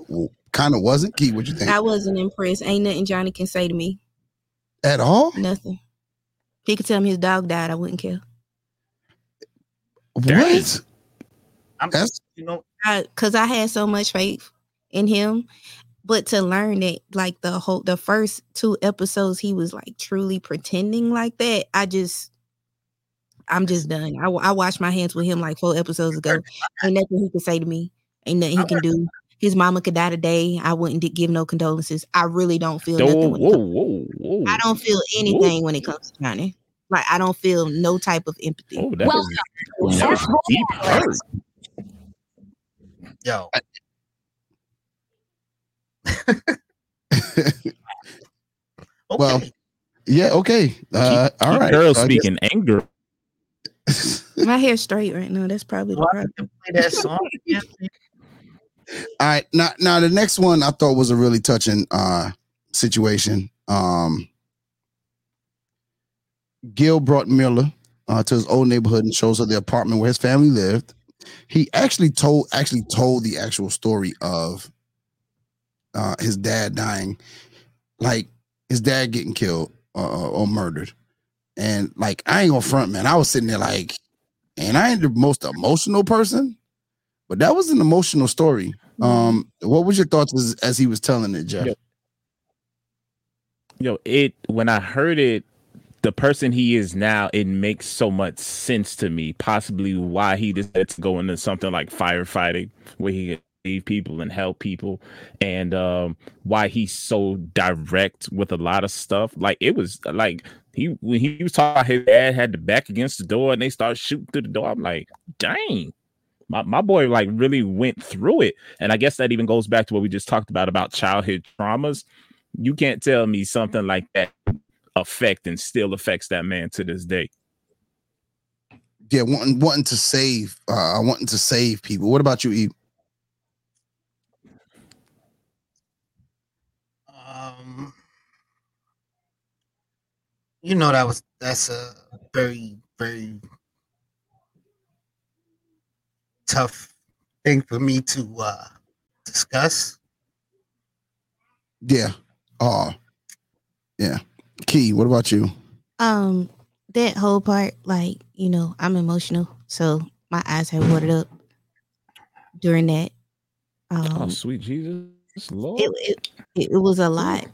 kind of wasn't. Key, what you think? I wasn't impressed. Ain't nothing Johnny can say to me. At all? Nothing. He could tell me his dog died. I wouldn't care. What? I'm That's you know Because I, had so much faith in him. But to learn that, like the whole, the first two episodes, he was like truly pretending like that. I just, I'm just done. I, I washed my hands with him like four episodes ago. Ain't nothing he can say to me. Ain't nothing he can do. His mama could die today. I wouldn't give no condolences. I really don't feel Whoa, nothing. When whoa, whoa, whoa. I don't feel anything when it comes to Johnny. Like I don't feel no type of empathy. Oh, that Welcome. was, that was deep hurt. yo. okay. Well, yeah, okay. Uh, Keep- all keep right. Girl So I speaking anger. My hair's straight right now. That's probably the Why problem. play that song all right. Now, now the next one I thought was a really touching uh situation. Um Gil brought Myrla uh, to his old neighborhood and shows her the apartment where his family lived. He actually told actually told the actual story of uh, his dad dying, like his dad getting killed uh, or murdered, and like I ain't gonna front, man. I was sitting there like, and I ain't the most emotional person, but that was an emotional story. Um, what was your thoughts as, as he was telling it, Jeff? Yeah. Yo, it when I heard it, the person he is now, it makes so much sense to me. Possibly why he decided to go into something like firefighting, where he save people and help people, and um, why he's so direct with a lot of stuff. Like it was like he when he was talking, his dad had the back against the door, and they started shooting through the door. I'm like, dang. My, my boy like really went through it and i guess that even goes back to what we just talked about about childhood traumas you can't tell me something like that affect and still affects that man to this day. Yeah, wanting wanting to save, uh, wanting to save people. What about you? Um, you know that was that's a very very tough thing for me to uh discuss. Yeah. Oh, yeah. Key. What about you? Um, that whole part, like, you know, I'm emotional, so my eyes have watered up during that. Um, oh, sweet Jesus, Lord. it, it, it, it was a lot.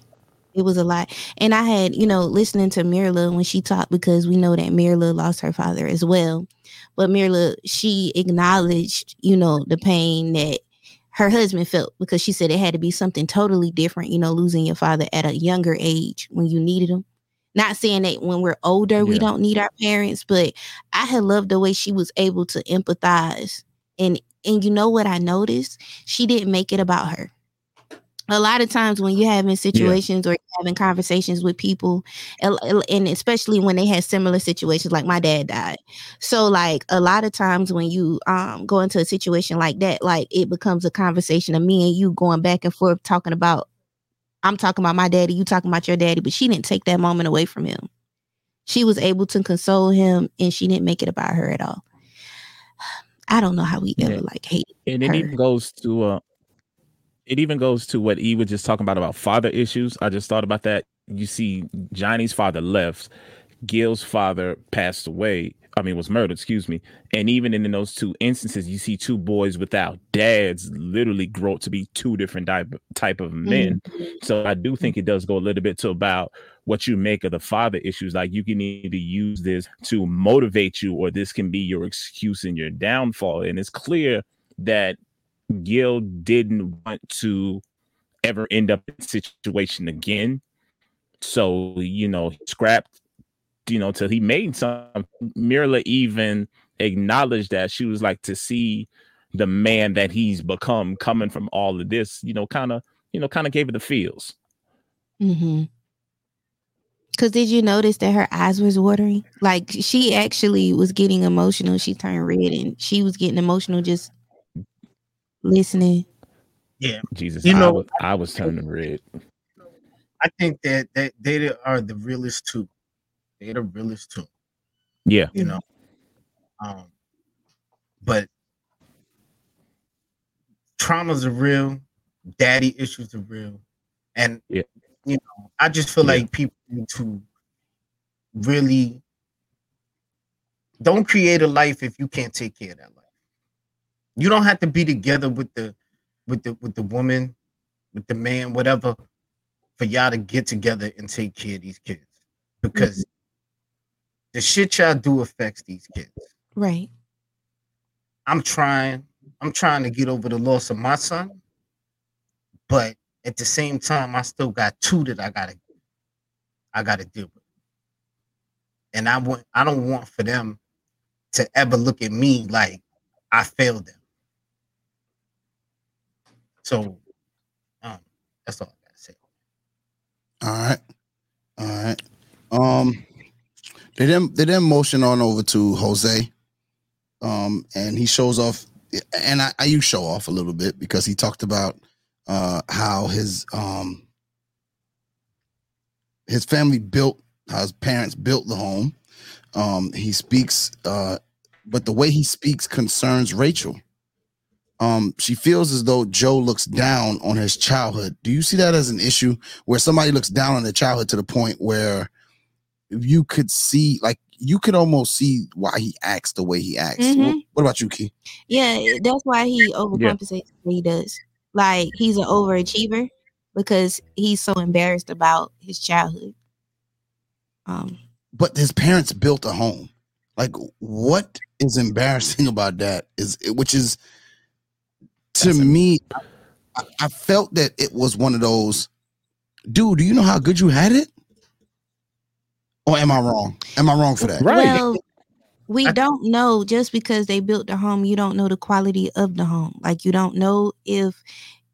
It was a lot. And I had, you know, listening to Myrla when she talked because we know that Myrla lost her father as well. But Myrla, she acknowledged, you know, the pain that her husband felt because she said it had to be something totally different, you know, losing your father at a younger age when you needed him. Not saying that when we're older, we don't need our parents, but I had loved the way she was able to empathize. And and you know what I noticed? She didn't make it about her a lot of times when you're having situations or you're having conversations with people and and especially when they had similar situations like my dad died so like a lot of times when you um go into a situation like that like it becomes a conversation of me and you going back and forth talking about i'm talking about my daddy you talking about your daddy but she didn't take that moment away from him she was able to console him and she didn't make it about her at all i don't know how we ever Yeah. like hate and it her. even goes to uh it even goes to what E was just talking about about father issues. I just thought about that. You see, Johnny's father left, Gil's father passed away. I mean, was murdered, excuse me. And even in, those two instances, you see two boys without dads literally grow up to be two different type, type of men. Mm-hmm. So I do think it does go a little bit to about what you make of the father issues. Like you can either use this to motivate you, or this can be your excuse and your downfall. And it's clear that Gil didn't want to ever end up in a situation again. So, you know, he scrapped you know, till he made some. Myrla even acknowledged that she was like to see the man that he's become coming from all of this, you know, kind of, you know, kind of gave it the feels. Mm-hmm. Cause did you notice that her eyes was watering? Like she actually was getting emotional. She turned red and she was getting emotional just listening. Yeah, Jesus, you know, I was, I was turning red. I think that that they are the realest two they're the realest too. Yeah. You know. Um, but traumas are real, daddy issues are real. And yeah. you know, I just feel yeah. like people need to really don't create a life if you can't take care of that life. You don't have to be together with the with the with the woman, with the man, whatever, for y'all to get together and take care of these kids. Because mm-hmm. the shit y'all do affects these kids. Right. I'm trying. I'm trying to get over the loss of my son, but at the same time, I still got two that I gotta, I gotta deal with, and I want. I don't want for them to ever look at me like I failed them. So, um, that's all I gotta say. All right, all right. Um, they then they then motion on over to Jose, um, and he shows off, and I, I use show off a little bit because he talked about uh, how his um, his family built, how his parents built the home. Um, he speaks, uh, but the way he speaks concerns Rachel. Um, she feels as though Joe looks down on his childhood. Do you see that as an issue where somebody looks down on their childhood to the point where you could see like you could almost see why he acts the way he acts. Mm-hmm. What, what, about you, Key? Yeah, that's why he overcompensates yeah. he does. Like he's an overachiever because he's so embarrassed about his childhood. Um but his parents built a home. Like what is embarrassing about that is which is to me I, I felt that it was one of those dude, do you know how good you had it? Or am I wrong? Am I wrong for that? Right. Well, we don't know just because they built the home, you don't know the quality of the home. Like you don't know if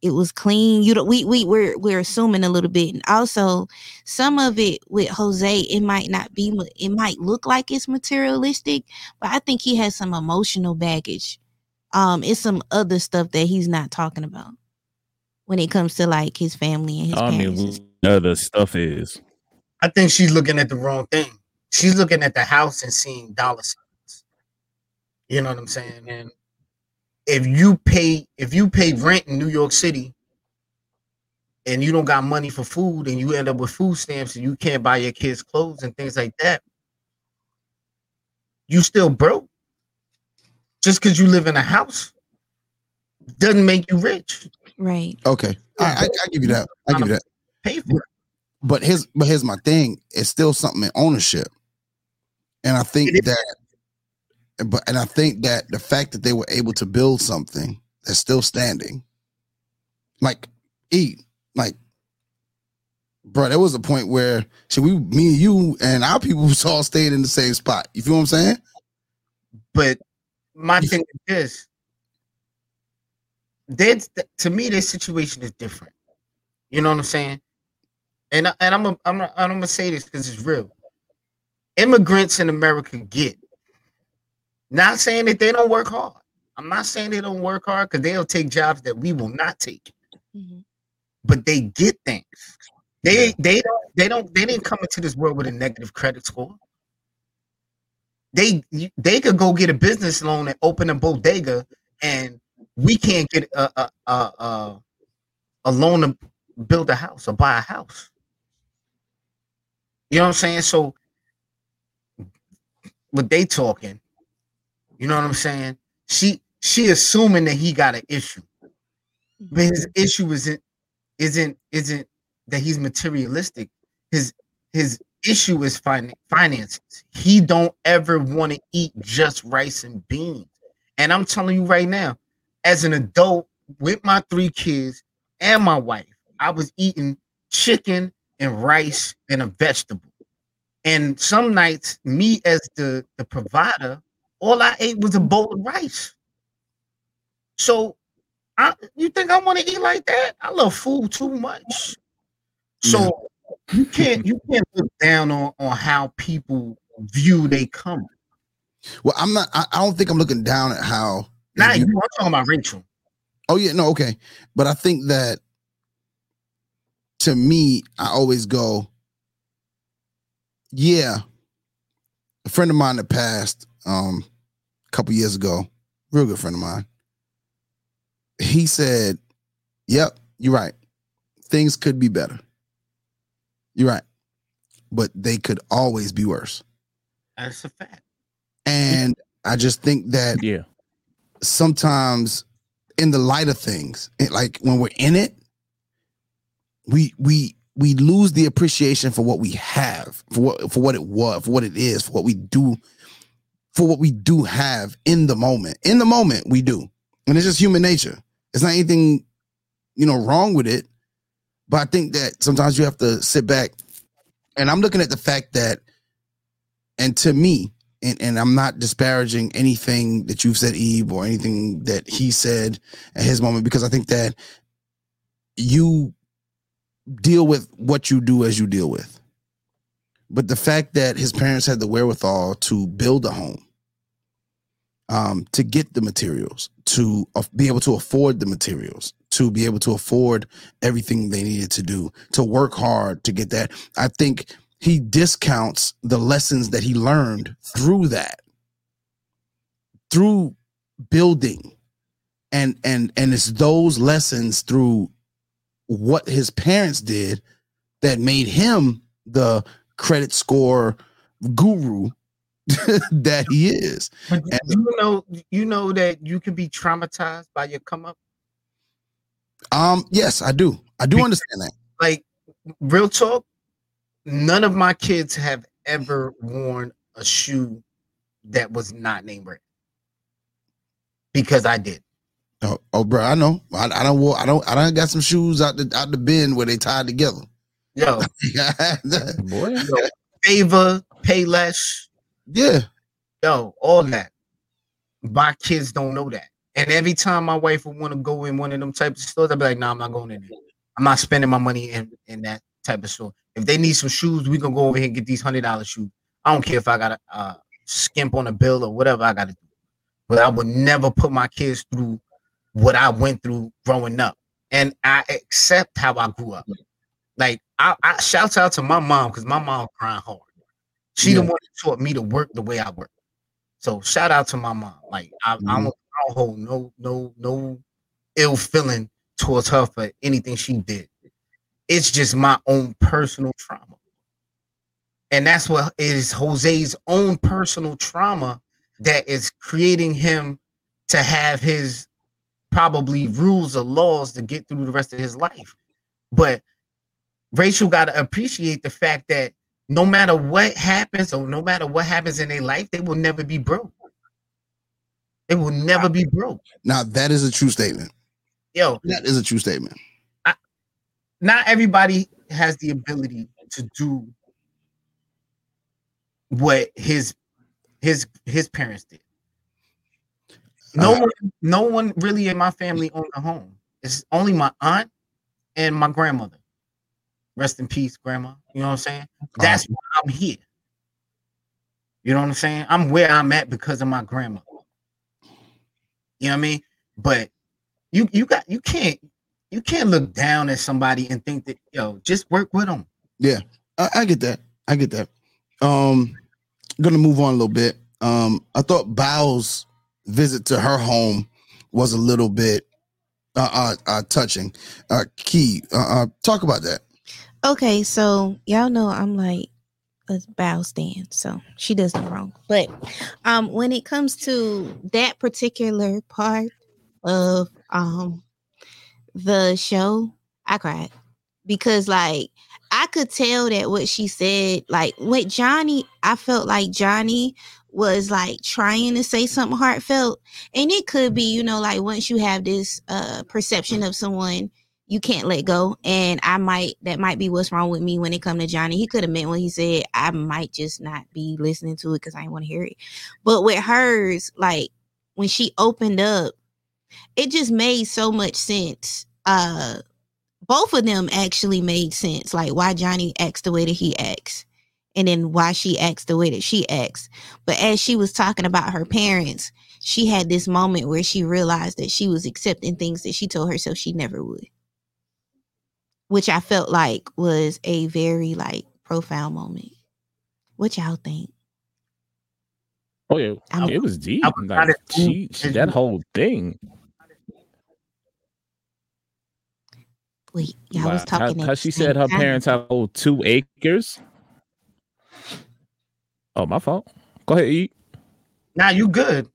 it was clean. You don't we we we're we're assuming a little bit. And also some of it with Jose, it might not be it might look like it's materialistic, but I think he has some emotional baggage. Um, it's some other stuff that he's not talking about when it comes to like his family and his I parents. mean, other stuff is I think she's looking at the wrong thing. She's looking at the house and seeing dollar signs. You know what I'm saying? And if you pay if you pay rent in New York City and you don't got money for food and you end up with food stamps and you can't buy your kids clothes and things like that, you still broke. Just because you live in a house doesn't make you rich. Right. Okay. I, I, I give you that. I give you that. Pay for it but his but here's my thing it's still something in ownership and i think that but and i think that the fact that they were able to build something that's still standing like eat like bro there was a point where should we me and you and our people all stayed in the same spot you feel what i'm saying but my thing is this that's to me this situation is different you know what i'm saying and and I'm a, I'm a, I'm gonna say this because it's real. Immigrants in America get. Not saying that they don't work hard. I'm not saying they don't work hard because they'll take jobs that we will not take. Mm-hmm. But they get things. They they don't they don't they didn't come into this world with a negative credit score. They they could go get a business loan and open a bodega, and we can't get a a a, a, loan to build a house or buy a house. You know what I'm saying? So what they talking. You know what I'm saying? She she assuming that he got an issue. But his issue isn't isn't isn't that he's materialistic. His his issue is fin- finances. He don't ever want to eat just rice and beans. And I'm telling you right now, as an adult with my three kids and my wife, I was eating chicken and rice and a vegetable. And some nights, me as the, the provider, all I ate was a bowl of rice. So I you think I want to eat like that? I love food too much. So you can't you can't look down on, on how people view they come. Well, I'm not. I, I don't think I'm looking down at how. Now you I'm talking about Rachel. Oh yeah, no, okay. But I think that to me, I always go, yeah. A friend of mine that passed um a couple years ago, real good friend of mine. He said, Yep, you're right. Things could be better. You're right. But they could always be worse. That's a fact. And I just think that Yeah. sometimes in the light of things it- like when we're in it we we we lose the appreciation for what we have for what for what it was for what it is for what we do for what we do have in the moment in the moment we do and it's just human nature it's not anything you know wrong with it but i think that sometimes you have to sit back and i'm looking at the fact that and to me and, and I'm not disparaging anything that you've said, Eve, or anything that he said at his moment, because I think that you deal with what you do as you deal with. But the fact that his parents had the wherewithal to build a home, um, to get the materials, to af- be able to afford the materials, to be able to afford everything they needed to do, to work hard to get that, I think he discounts the lessons that he learned through that through building. And and and it's those lessons through what his parents did that made him the credit score guru that he is. But And- you know, you know that you can be traumatized by your come up. Um yes i do i do understand that Like real talk, none of my kids have ever worn a shoe that was not name brand because I did. oh, oh bro i know i, I don't i don't i don't got some shoes out the out the bin where they tied together Yo, Boy. favor, pay less, yeah yo, all that. My kids don't know that. And every time my wife would want to go in one of them types of stores, I'd be like, nah, I'm not going in there. I'm not spending my money in, in that type of store. If they need some shoes, we can go over here and get these hundred dollar shoes. I don't care if I gotta uh skimp on a bill or whatever I gotta do. But I would never put my kids through what I went through growing up. And I accept how I grew up. Like I, I shout out to my mom because my mom crying hard. She the one that taught me to work the way I work. So shout out to my mom. Like I, I, Mhm. don't, I don't hold no no no ill feeling towards her for anything she did. It's just my own personal trauma. And that's what is Jose's own personal trauma that is creating him to have his probably rules or laws to get through the rest of his life. But Rachel got to appreciate the fact that no matter what happens or no matter what happens in their life, they will never be broke. They will never be broke. now that is a true statement Yo, that is a true statement not everybody has the ability to do what his his his parents did. No Uh, one, no one really in my family owned a home. It's only my aunt and my grandmother. Rest in peace, grandma. You know what I'm saying? That's why I'm here. You know what I'm saying? I'm where I'm at because of my grandma. You know what I mean? But you you got you can't you can't look down at somebody and think that yo just work with them. I, I get that. I get that. Um, gonna move on a little bit. Um, I thought Bao's visit to her home was a little bit uh, uh, uh touching. Uh, Key, uh, uh, talk about that. Okay, so y'all know I'm like a Bao stand, so she does no wrong. But um, when it comes to that particular part of um the show, I cried because like I could tell that what she said, like with Johnny, I felt like Johnny was like trying to say something heartfelt. And it could be, you know, like once you have this uh perception of someone, you can't let go. And I might that might be what's wrong with me when it come to Johnny. He could have meant what he said. I might just not be listening to it because I want to hear it. But with hers, like when she opened up, it just made so much sense. Uh both of them actually made sense. Like why Johnny acts the way that he acts and then why she acts the way that she acts. But as she was talking about her parents, she had this moment where she realized that she was accepting things that she told herself she never would. Which I felt like was a very like profound moment. What y'all think? Oh yeah, I'm- oh, it was deep. I was Like, trying to she, think she- as that whole thing. Wait, y'all was talking. how, how she said her time. parents have oh, two acres. Oh, my fault. Go ahead, eat. Now you good.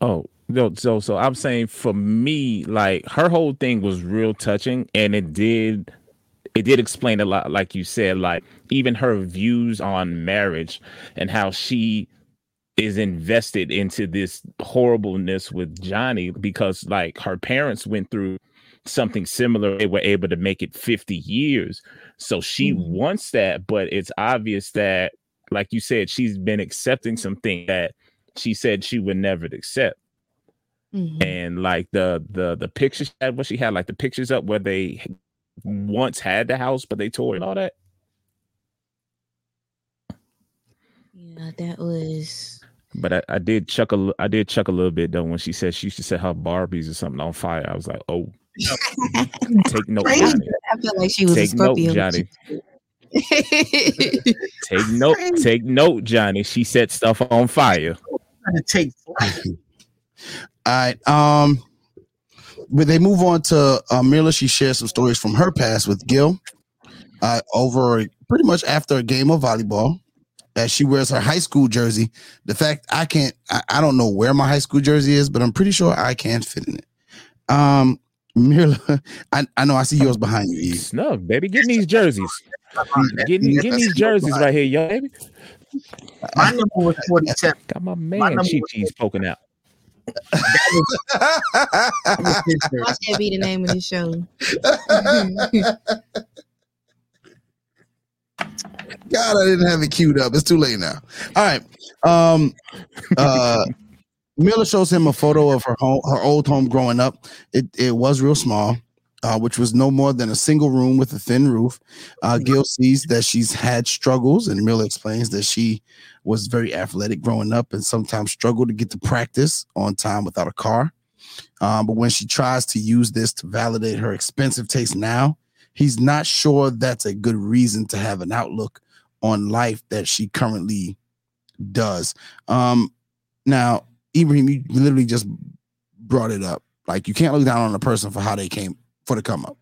Oh, no, so so I'm saying for me, like her whole thing was real touching, and it did it did explain a lot, like you said, like even her views on marriage and how she is invested into this horribleness with Johnny because like her parents went through something similar. They were able to make it 50 years. So she Mhm. wants that, but it's obvious that, like you said, she's been accepting something that she said she would never accept Mhm. and like the the the pictures she had what she had like the pictures up where they once had the house but they tore it and all that Yeah, that was. but I, I did chuck a li- I did chuck a little bit though when she said she used to set her Barbies or something on fire. I was like, oh, take note, Johnny. I felt like she was Take a note, Johnny. Take note, Crazy. take note, Johnny. She set stuff on fire. To take flight. All right. Um, but they move on to uh, Myrla. She shares some stories from her past with Gil. Uh, over pretty much after a game of volleyball, as she wears her high school jersey. The fact I can't, I, I don't know where my high school jersey is, but I'm pretty sure I can't fit in it. Um, Myrla, I, I know I see yours behind you. Eve. Snug, baby. Getting these jerseys. Getting, Yes, getting these jerseys right here, yo, baby. My number was 47. Got my My man number Chi was- Chi's poking out. That. Watch that be the name of the show. God, I didn't have it queued up. It's too late now. All right. Um uh Myrla shows him a photo of her home her old home growing up. It it was real small, uh, which was no more than a single room with a thin roof. Uh Gil sees that she's had struggles, and Myrla explains that she was very athletic growing up and sometimes struggled to get to practice on time without a car. Um, but when she tries to use this to validate her expensive taste now, he's not sure that's a good reason to have an outlook on life that she currently does. Um, now, Ibrahim, you literally just brought it up. Like you can't look down on a person for how they came for the come up,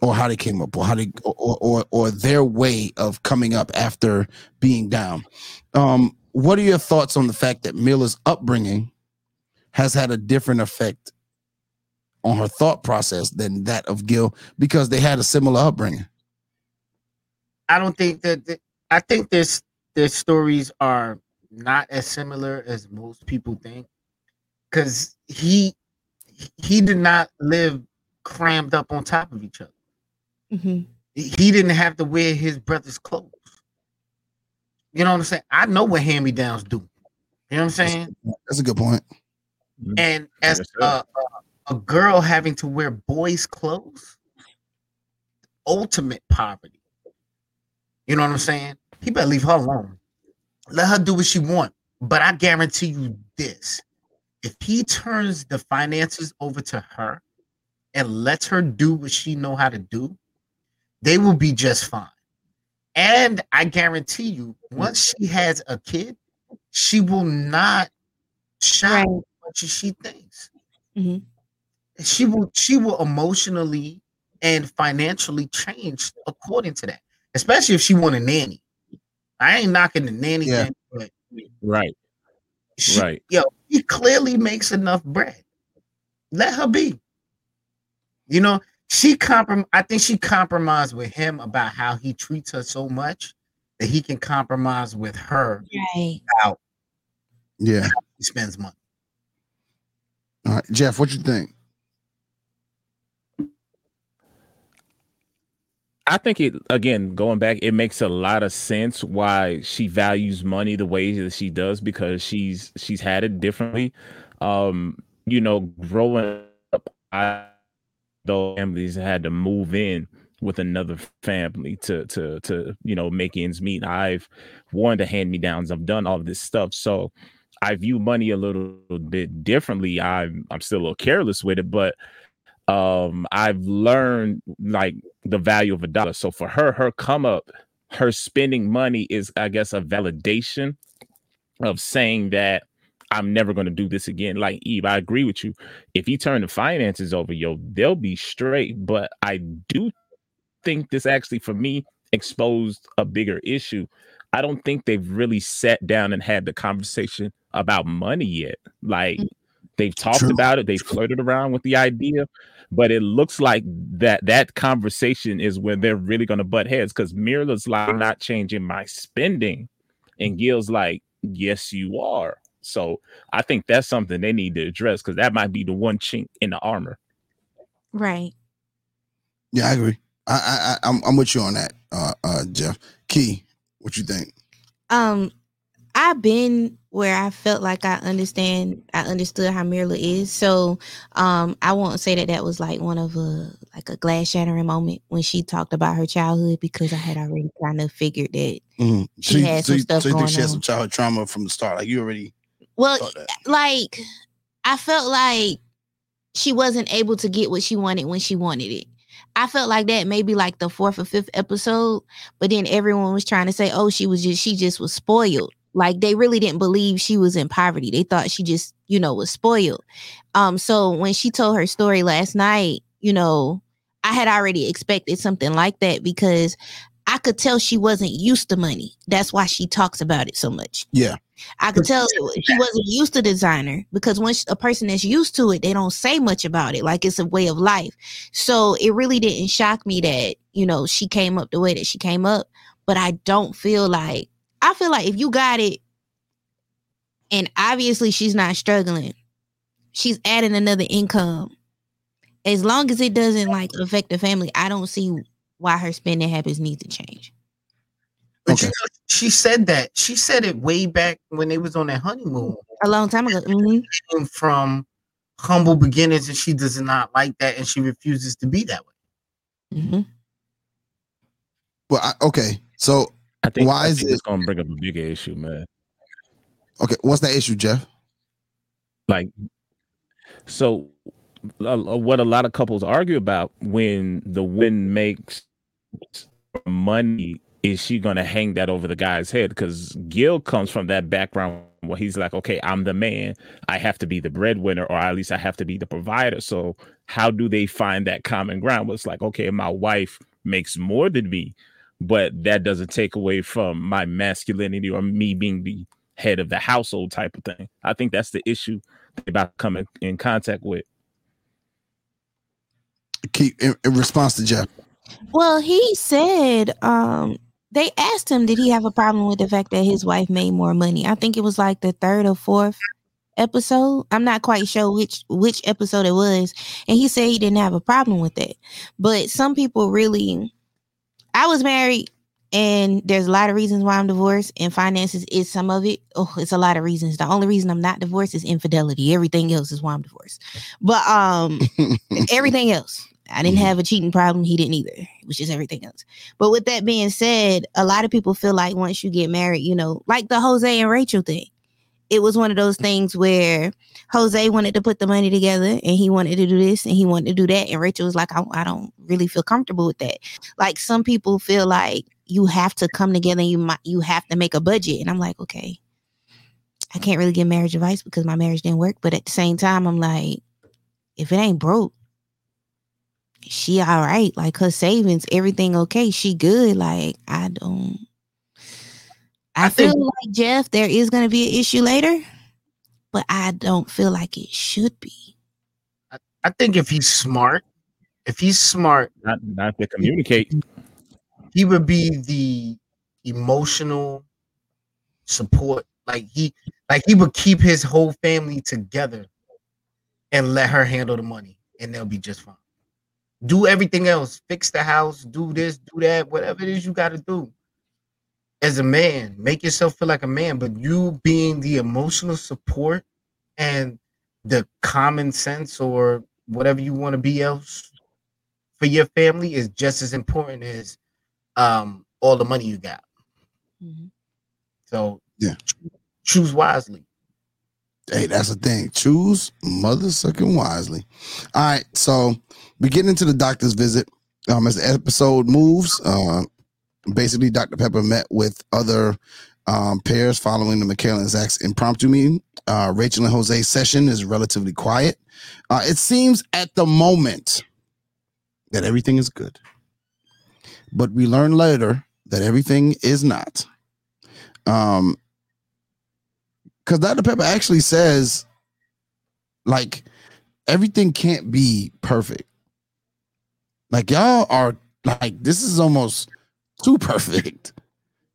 or how they came up, or how they or or, or their way of coming up after being down. Um, what are your thoughts on the fact that Myrla's upbringing has had a different effect on her thought process than that of Gil because they had a similar upbringing? I don't think that, that- I think this their stories are not as similar as most people think because he he did not live crammed up on top of each other. Mhm. He didn't have to wear his brother's clothes. You know what I'm saying? I know what hand me downs do. You know what I'm saying? That's a good point. And as Yes, a, a, a girl having to wear boys' clothes, ultimate poverty. You know what I'm saying? He better leave her alone. Let her do what she want. But I guarantee you this: if he turns the finances over to her and lets her do what she know how to do, they will be just fine. And I guarantee you, once she has a kid, she will not shop Right. as much as she thinks. Mhm. She will she will emotionally and financially change according to that. especially if she want a nanny. I ain't knocking the nanny Yeah. thing, but Right. she, Right. yo, he clearly makes enough bread. Let her be. You know, she comprom. I think she compromised with him about how he treats her so much that he can compromise with her Right. out. Yeah. He spends money. All right, Jeff, what you think? I think it again going back, it makes a lot of sense why she values money the way that she does because she's she's had it differently. Um, you know, growing up, I those families had to move in with another family to to to you know make ends meet. I've worn the hand me downs. I've done all of this stuff, so I view money a little bit differently. I'm I'm still a little careless with it, but um I've learned like the value of a dollar. So for her, her come up, her spending money is, I guess, a validation of saying that I'm never going to do this again. Like Eve, I agree with you. If you turn the finances over, yo, they'll be straight. But I do think this actually, for me, exposed a bigger issue. I don't think they've really sat down and had the conversation about money yet. Like mm. they've talked True. about it, they've flirted around with the idea, but it looks like that that conversation is when they're really going to butt heads because Myrla's like I'm not changing my spending, and Gil's like, yes, you are. So I think that's something they need to address because that might be the one chink in the armor. Right. Yeah, I agree. I, I, I I'm, I'm with you on that, uh, uh, Jeff. Key, what you think? Um, I've been where I felt like I understand, I understood how Myrla is. So, um, I won't say that that was like one of a like a glass shattering moment when she talked about her childhood because I had already kind of figured that. Mhm. She you- had some you, stuff so you think going she had some childhood trauma from the start? Like you already Well, like I felt like she wasn't able to get what she wanted when she wanted it. I felt like that maybe like the fourth or fifth episode, but then everyone was trying to say, "Oh, she was just she just was spoiled." Like they really didn't believe she was in poverty. They thought she just, you know, was spoiled. Um so when she told her story last night, you know, I had already expected something like that because could tell she wasn't used to money. That's why she talks about it so much. Yeah. I could tell she wasn't used to designer because once a person that's used to it, they don't say much about it. Like it's a way of life. So it really didn't shock me that, you know, she came up the way that she came up. But I don't feel like, I feel like if you got it and obviously she's not struggling, she's adding another income. As long as it doesn't like affect the family, I don't see why her spending habits need to change. But Okay. you know, she said that. She said it way back when they was on their honeymoon. A long time ago. hmm from humble beginnings, and she does not like that, and she refuses to be that way. Mm-hmm. Well, I, okay. So I think, Why I is think it- it's going to bring up a bigger issue, man. okay, what's that issue, Jeff? like so a- a- what a lot of couples argue about when the woman makes money is she going to hang that over the guy's head? Because gil comes from that background where he's like okay i'm the man. I have to be the breadwinner or at least i have to be the provider. So how do they find that common ground? Where it's like okay my wife makes more than me but that doesn't take away from my masculinity or me being the head of the household type of thing. I think that's the issue about coming in, in contact with Key in, in response to Jeff. Well, he said um they asked him did he have a problem with the fact that his wife made more money. I think it was like the third or fourth episode. I'm not quite sure which which episode it was. And he said he didn't have a problem with that. But some people really I was married and there's a lot of reasons why I'm divorced and finances is some of it. Oh, it's a lot of reasons. The only reason I'm not divorced is infidelity. Everything else is why I'm divorced. But um everything else. I didn't Mhm. have a cheating problem. He didn't either, which is everything else. But with that being said, a lot of people feel like once you get married, you know, like the Jose and Rachel thing, it was one of those things where Jose wanted to put the money together and he wanted to do this and he wanted to do that. And Rachel was like, I, I don't really feel comfortable with that. Like some people feel like you have to come together and you might, you have to make a budget. And I'm like, okay, I can't really give marriage advice because my marriage didn't work. But at the same time, I'm like, if it ain't broke, she all right. Like her savings, everything okay. She good. Like I don't. I, I feel think- like Jeff, there is going to be an issue later, but I don't feel like it should be. I think if he's smart, if he's smart, Not not to communicate. he would be the emotional support. Like he like he would keep his whole family together and let her handle the money and they'll be just fine. Do everything else, fix the house, do this, do that, whatever it is you got to do. As a man, make yourself feel like a man, but you being the emotional support and the common sense or whatever you want to be else for your family is just as important as um all the money you got. So Yeah. cho- choose wisely. Hey, that's the thing. Choose mother sucking wisely. All right, so we get into the doctor's visit. Um, as the episode moves, uh, basically Dr. Pepper met with other um, pairs following the Michaela and Zach's impromptu meeting. Uh, Rachel and Jose's session is relatively quiet. Uh, it seems at the moment that everything is good, but we learn later that everything is not. Um, because Dr. Pepper actually says, like, everything can't be perfect. Like, y'all are like, this is almost too perfect.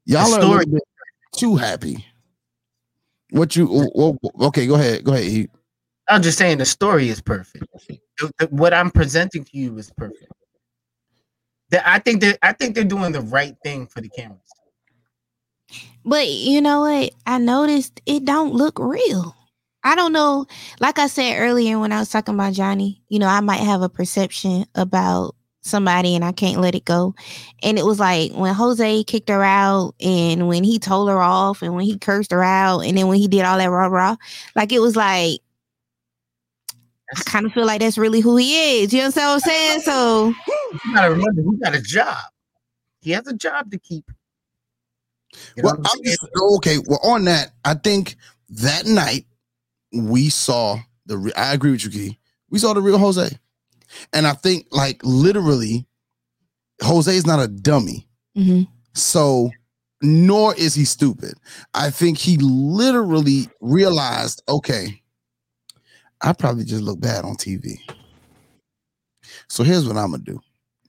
Y'all The are a bit too happy. What you, okay, go ahead. Go ahead. He, I'm just saying the story is perfect. The- the- what I'm presenting to you is perfect. That I think that I think they're doing the right thing for the cameras. But you know what? I noticed it don't look real. I don't know. Like I said earlier when I was talking about Johnny, you know, I might have a perception about somebody and I can't let it go. And it was like when Jose kicked her out and when he told her off and when he cursed her out and then when he did all that rah rah, like it was like I kind of feel like that's really who he is. You know what I'm saying? So You gotta remember, he got a job. He has a job to keep. You know well, I'm I'm just, oh, okay. Well, on that, I think that night we saw the. Re- I agree with you, Key. We saw the real Jose, and I think like literally, Jose is not a dummy. mhm. So, nor is he stupid. I think he literally realized, okay, I probably just look bad on TV. So here's what I'm gonna do.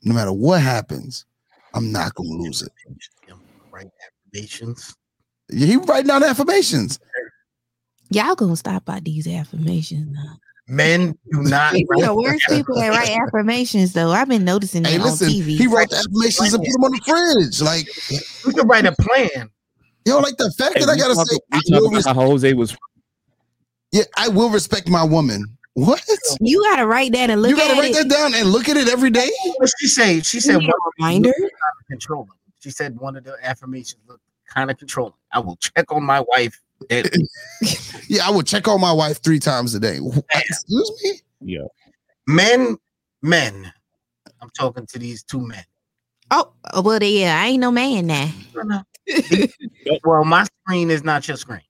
No matter what happens, I'm not gonna lose it. Right affirmations. Yeah, He writing down affirmations. y'all gonna stop by these affirmations now. Men do not. People the worst people that write affirmations though. I've been noticing that Hey, on TV. he wrote the affirmations and put them on the fridge. Like, You can write a plan. yo, like the fact Hey, that I gotta talking- say, I talking will, about res- how Jose was yeah, I will respect my woman. What? you gotta write that and look you gotta at write it. that down and look at it every day. What she say? She said Give me one a reminder. controlling. She said one of the affirmations looked kind of controlling. I will check on my wife. Daily. Yeah, I would check on my wife three times a day. Excuse me. yeah. men, men. I'm talking to these two men. Oh, oh well, yeah, I ain't no man now. well, my screen is not your screen,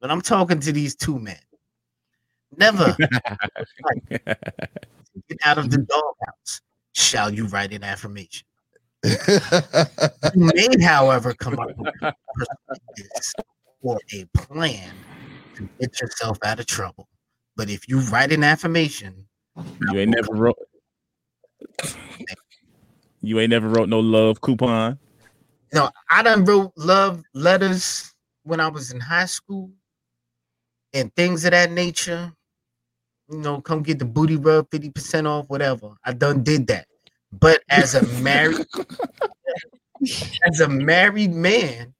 but I'm talking to these two men. Never get out of the doghouse. Shall you write an affirmation? You may, however, come up with a perspectives or a plan to get yourself out of trouble. But if you write an affirmation, You ain't never wrote. You ain't never wrote no love coupon. No, I done wrote love letters when I was in high school and things of that nature. You know, come get the booty rub, 50% off, whatever. I done did that. But as a married as a married man,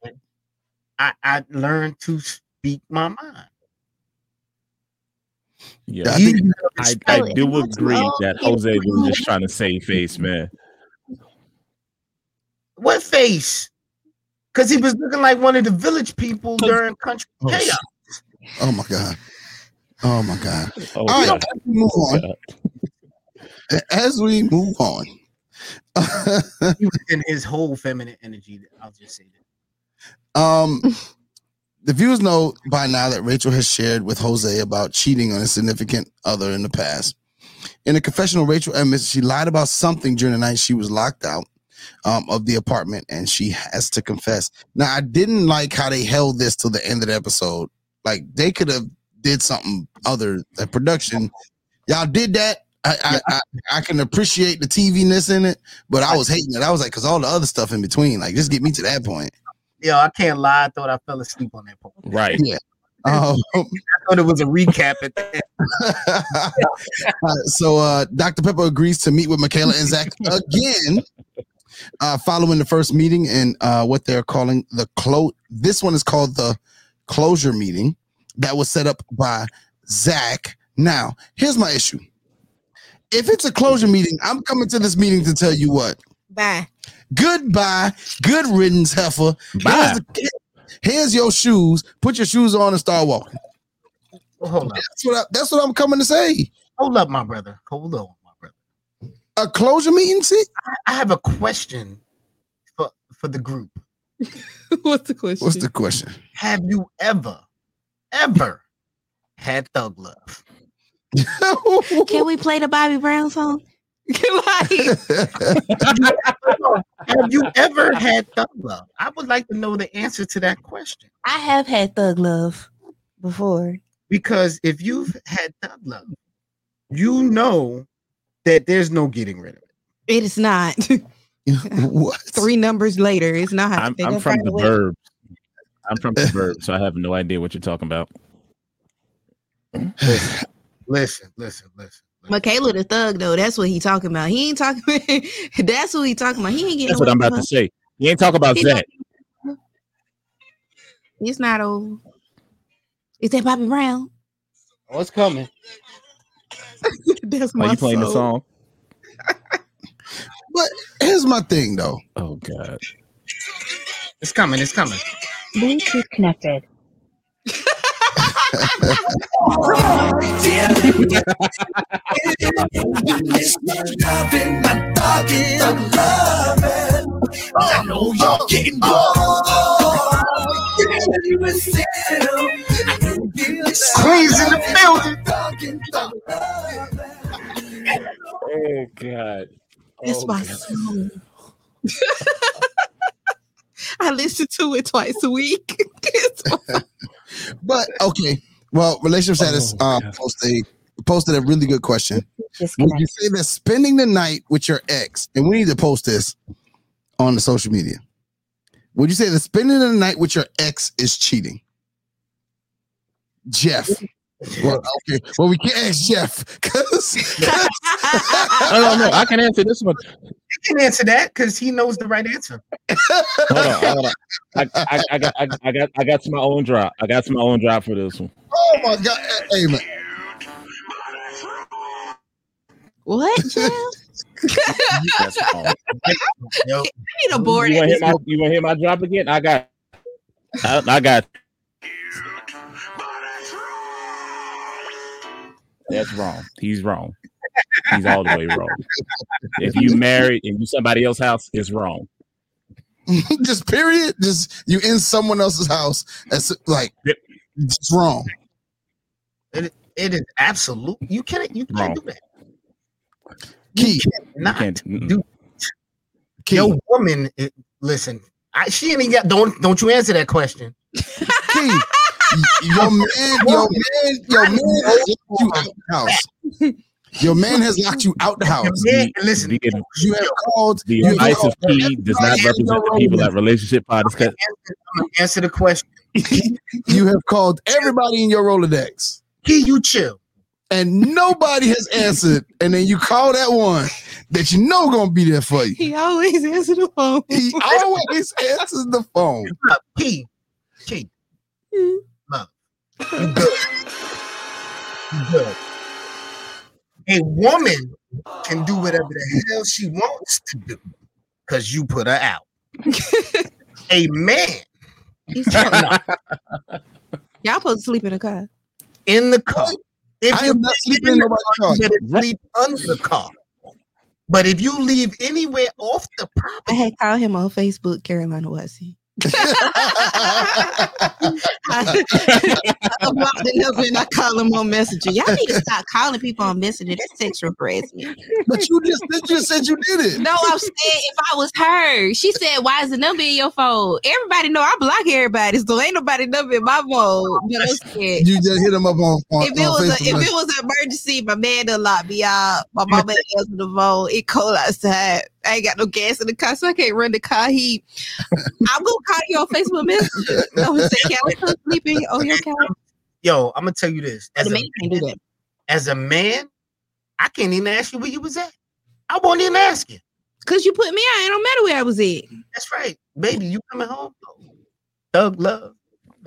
I, I learned to speak my mind. Yeah, I I, think- I, Oh, do agree that Jose was just trying to save face, man. What face? Because he was looking like one of the village people during country Oh, chaos. shit. Oh my god. Oh my god. Oh, All right, God. as we move on. God. As we move on. He was in his whole feminine energy. I'll just say that. Um the viewers know by now that Rachel has shared with Jose about cheating on a significant other in the past. In a confessional, Rachel admits she lied about something during the night she was locked out um, of the apartment, and she has to confess. Now, I didn't like how they held this till the end of the episode. Like they could have did something other. The production, y'all did that. I, I, I, I can appreciate the TV ness in it, but I was hating it. I was like, because all the other stuff in between, like, just get me to that point. Yo, I can't lie. I thought I fell asleep on that part. Right. Um, I thought it was a recap at the end. Uh, so uh, Dr. Pepper agrees to meet with Michaela and Zach again, uh, following the first meeting and uh, what they're calling the close. This one is called the closure meeting that was set up by Zach. Now, here's my issue. If it's a closure meeting, I'm coming to this meeting to tell you what. Bye. Goodbye, good riddance, heifer. Bye. Here's, the- here's your shoes. Put your shoes on and start walking. Well, hold up. That's what I, that's what I'm coming to say. Hold up, my brother. Hold on, my brother. A closure meeting, see? I, I have a question for, for the group. What's the question? What's the question? Have you ever, ever had thug love? Can we play the Bobby Brown song? Like, Have you ever had thug love? I would like to know the answer to that question. I have had thug love before. Because if you've had thug love, you know that there's no getting rid of it. It is not. what? Three numbers later, it's not. I'm, I'm from the a verb. I'm from the verb, so I have no idea what you're talking about. Listen, listen, listen, listen. Michaela the thug though. That's what he talking about. He ain't talking. that's what he talking about. He ain't getting. That's what I'm away about from to say. He ain't talking about He's that. her. It's not over. Is that Bobby Brown? Oh, What's coming? that's Are you playing the song? But here's my thing though. Oh God. It's coming. It's coming. Bluetooth connected. Queens in the building. Oh God. It's Oh, my God. soul. I listen to it twice a week. But okay. Well, relationship status Oh, uh, posted posted a really good question. Would you say that spending the night with your ex, and we need to post this on the social media. Would you say that spending the night with your ex is cheating? Jeff. Well, okay. Well, we can't ask Jeff because I don't know. I can answer this one. He can answer that because he knows the right answer. Hold on, hold on. I, I, I got, I, I got, I got to my own drop. I got to my own drop for this one. oh my god, hey man, what, Jeff? That's I need a board. You want to hear you want to hear my drop again? I got, I, I got. That's wrong. He's wrong. He's all the way wrong. If you married and you somebody else's house, it's wrong. just period. Just you in someone else's house. That's like Yep. it's wrong. it is absolute. You can't. You can't Wrong. do that. Key, Not can't- mm-mm. do. key, Your woman. It, listen, I, she ain't even got. Don't don't you answer that question. key. Your man, your man, your man has locked you out the house. Your man has locked you out the house. The- listen. the, You have called. the you have of Key does not represent your the people Rolodex. at Relationship Podcast. I'm answer the question. You have called everybody in your Rolodex, Key, you chill. and nobody has answered. And then you call that one that you know gonna be there for you. He always answers the phone. He always answers the phone. Look, Key, Key. Look, you good. You good. A woman can do whatever the hell she wants to do because you put her out. A man Y'all supposed to sleep in a car. in the car. If I you am not sleeping in nobody's car. you better sleep under the car. But if you leave anywhere off the I property, had called him on Facebook, Carolina Watson. I the number and I call them on Messenger. Y'all need to stop calling people on Messenger. That's sexual harassment. but you just you just said you did it. No, I'm saying if I was her, she said, "Why is the number in your phone?" Everybody know I block everybody, so ain't nobody number in my phone. But I'm scared. You just hit him up on, on, If it was a, if it was an emergency, my man done locked me out. My mama ain't answer the phone. It cold outside. I ain't got no gas in the car, so I can't run the car He, I'm gonna call you on Facebook Messenger. I'm gonna say, "Can we come sleeping on your couch?" Yo, I'm gonna tell you this. As a, man can't do that. as a man, I can't even ask you where you was at. I won't even ask you. Cause you put me out. It don't matter where I was at. That's right, baby. You coming home? Thug love.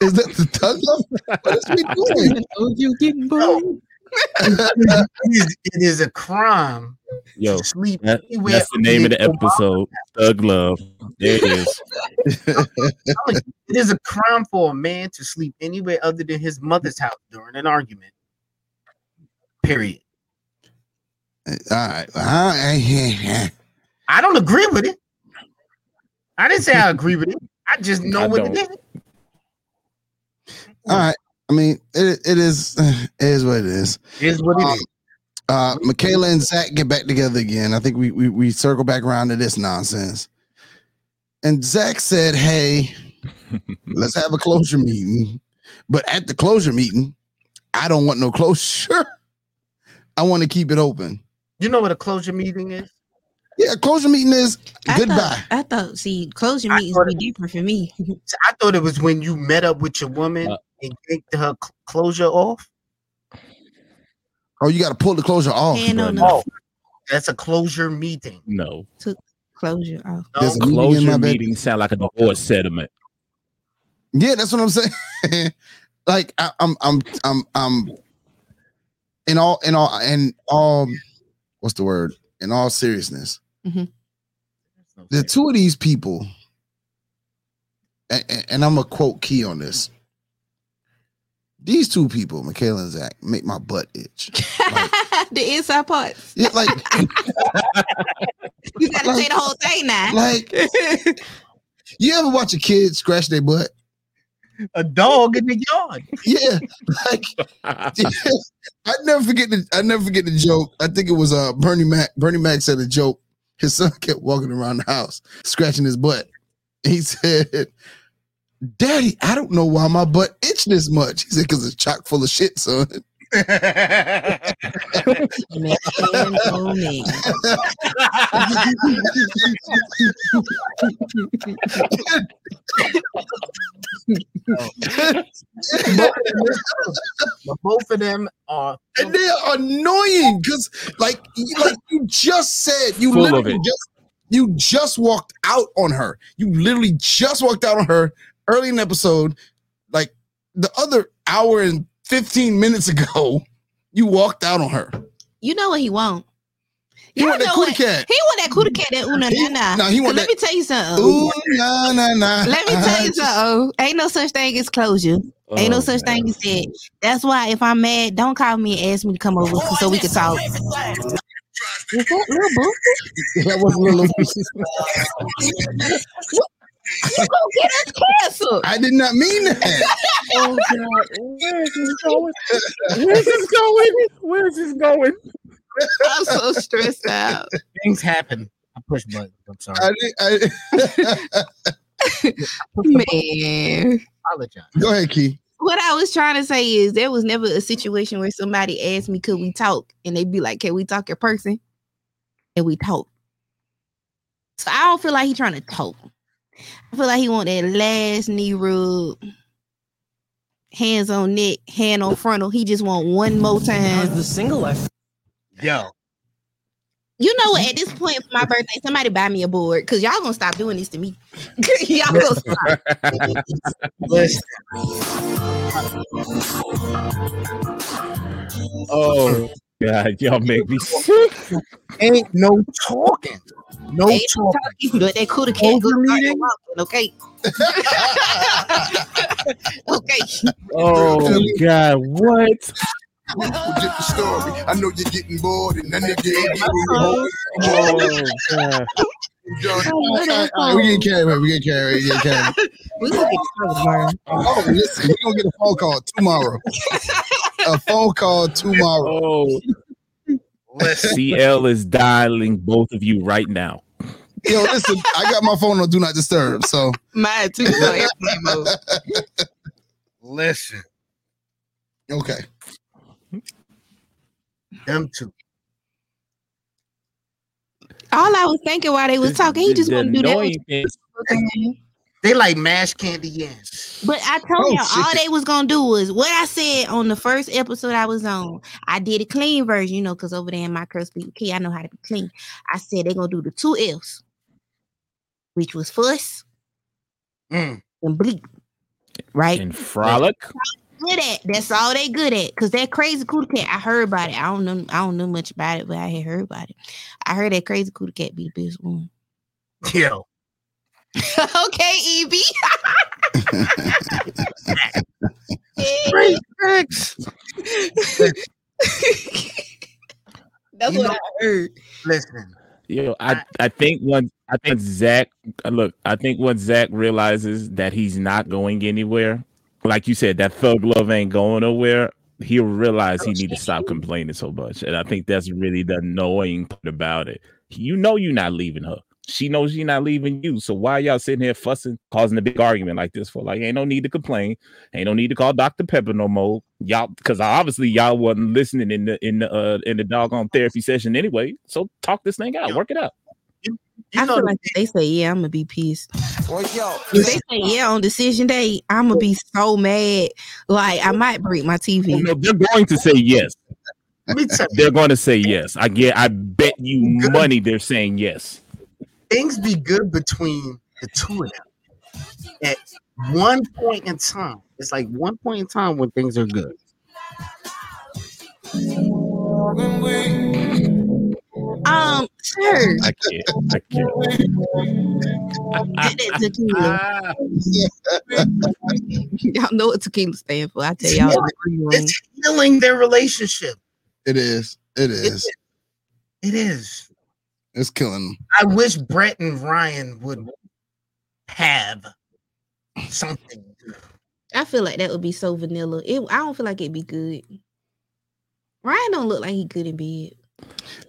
Is that the tug love? What is we doing? Oh, you getting bored? it, is, it is a crime Yo, to sleep that- anywhere. that's the name of the other than your episode. Thug Love. There it is. mom. It is a crime for a man to sleep anywhere other than his mother's house during an argument. Period. All right. Uh, I don't agree with it. I didn't say I agree with it. I just know I what don't. it is. All right. I mean, it, it is it is what it is. It is what it Um, is. Uh, Michaela and Zach get back together again. I think we, we we circle back around to this nonsense. And Zach said, "Hey, let's have a closure meeting." But at the closure meeting, I don't want no closure. I want to keep it open. You know what a closure meeting is? Yeah, closure meeting is I goodbye. Thought, I thought, see, closure meetings thought be it- different for me. I thought it was when you met up with your woman Uh, and yanked her closure off. Oh, you got to pull the closure off. Hand on no. the oh, That's a closure meeting. No. Took closure off. No, There's a meeting Closure my meeting sound like a divorce settlement. Yeah, that's what I'm saying. like I, I'm, I'm, I'm, I'm. In all, in all, in all, what's the word? In all seriousness, mm-hmm. the two of these people, and, and I'm gonna quote Key on this. These two people, Michaela and Zach, make my butt itch. the inside parts. Yeah, like, You gotta say the whole thing now. like, you ever watch a kid scratch their butt? a dog in the yard. Yeah, like I never forget the I never forget the joke. I think it was uh Bernie Mac. Bernie Mac said a joke. His son kept walking around the house scratching his butt. He said, "Daddy, I don't know why my butt itch this much." He said, "Because it's chock full of shit, son." Man, man. but both of them are and they are annoying because, like, you- like you just said, you Full literally just you just walked out on her. You literally just walked out on her early in the episode, like the other hour and fifteen minutes ago. You walked out on her. You know what he want? He Y'all want that know cootie what- cat. He want that cootie cat, that una He- na na. no, he want Let me tell you something. Ooh, nah, nah, nah. Let me tell you something. Ain't no such thing as closure. Ain't no Oh, such man. thing as that. That's why if I'm mad, don't call me and ask me to come over so we can talk. Is that little boo? That was a little. You gonna get us canceled? I did not mean that. Oh God, where is this going? Where is this going? Where is this going? I'm so stressed out. things happen. I push buttons. I'm sorry. I did, I, Man. apologize. go ahead, Key. What I was trying to say is there was never a situation where somebody asked me, could we talk? And they'd be like, Can we talk in person? And we talk. So I don't feel like he trying to talk. I feel like he want that last knee rub, hands on neck, hand on frontal. He just want one more time. the single life. Yo, You know what? At this point for my birthday, somebody buy me a board because y'all gonna stop doing this to me. y'all gonna stop. listen. Oh God, y'all make me sick. Ain't no talking. No Ain't no talking. talking, but that coulda can't go meeting? walking, okay? okay. Oh God, what? Get the story. I know you're getting bored, and then again, uh-huh. Oh God. love All that right, all right, we get carried away. We get carried away. We get carried away. We gonna get started tomorrow. Oh, listen, we're gonna get a phone call tomorrow. A phone call tomorrow. Oh, CL is dialing both of you right now. Yo, listen, I got my phone on Do Not Disturb. So Mine too. So airplane mode. listen, okay. them two. All I was thinking while they was talking, he just The want to do that. thing- They like mashed candy yams. But I told Oh, y'all all they was gonna do was what I said on the first episode I was on. I did a clean version, you know, because over there in my curse speak key, I know how to be clean. I said they're gonna do the two F's, which was fuss Mm. and bleep. Right? and frolic. good at. That's all they good at. Cause that crazy cool cat, I heard about it. I don't know. I don't know much about it, but I had heard about it. I heard that crazy cool cat be the best one. Yo, okay, E Eb. great facts. That's You what know- I heard. Listen, Yo, I, I think once I think Zach uh, look, I think once Zach realizes that he's not going anywhere, like you said, that thug love ain't going nowhere, he'll realize he need to stop complaining so much. And I think that's really the annoying part about it. You know you're not leaving her. She knows you're not leaving you. So why y'all sitting here fussing, causing a big argument like this for? Like, ain't no need to complain. Ain't no need to call Dr. Pepper no more. Y'all, because obviously y'all wasn't listening in the in the uh in the doggone therapy session anyway. So talk this thing out, work it out. you I know feel like if they say yeah, I'm gonna be pissed. Well, yo, If they say yeah on decision day, I'm gonna be so mad. Like I might break my TV. no, they're going to say yes. Let me tell you, They're going to say yes. I get. I bet you money they're saying yes. Things be good between the two of them. At one point in time, it's like one point in time when things are good. Um, sir, I can't. I can't. get tequila. Ah, Y'all know what tequila stand for. I tell y'all. It's healing their relationship. It is. It is. It is. It's killing them. I wish Brett and Ryan would have something. I feel like that would be so vanilla. It, I don't feel like it'd be good. Ryan don't look like he good in bed.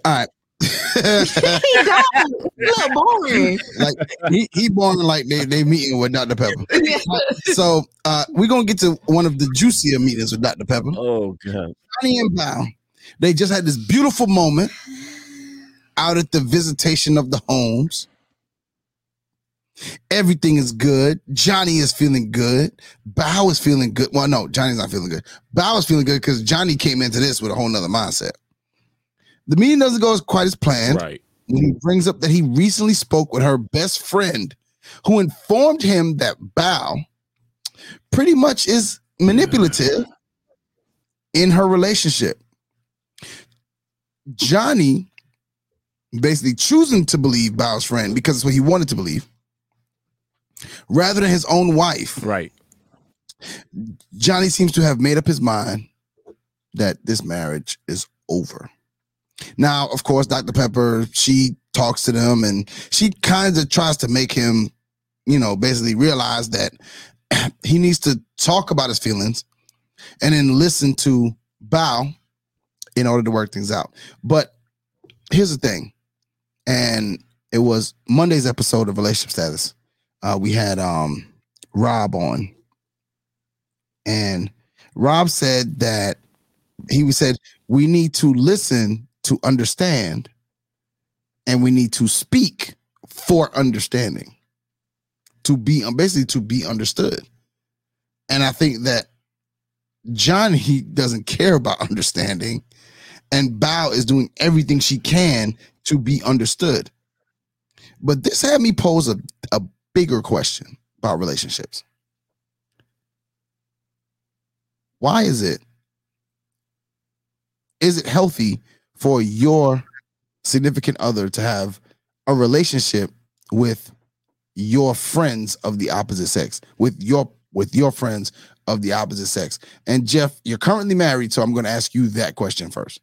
All right. he don't. He look boring. like he he born like they they meeting with Dr. Pepper. So uh we're gonna get to one of the juicier meetings with Dr. Pepper. oh god. Johnny and Bao, they just had this beautiful moment out at the visitation of the homes. Everything is good. Johnny is feeling good. Bao is feeling good. Well, no, Johnny's not feeling good. Bao is feeling good because Johnny came into this with a whole nother mindset. The meeting doesn't go as quite as planned Right. when he brings up that he recently spoke with her best friend who informed him that Bao pretty much is manipulative in her relationship. Johnny basically choosing to believe Bao's friend because it's what he wanted to believe rather than his own wife. Right. Johnny seems to have made up his mind that this marriage is over. Now, of course, Dr. Pepper, she talks to them and she kind of tries to make him, you know, basically realize that he needs to talk about his feelings and then listen to Bao in order to work things out. But here's the thing, and it was Monday's episode of Relationship Status. Uh, we had um Rob on, and Rob said that he said we need to listen to understand, and we need to speak for understanding, to be basically to be understood. And I think that John he doesn't care about understanding, and Bao is doing everything she can to be understood. But this had me pose a, a bigger question about relationships. Why is it? Is it healthy for your significant other to have a relationship with your friends of the opposite sex, with your with your friends of the opposite sex? And Jeff, you're currently married, so I'm going to ask you that question first.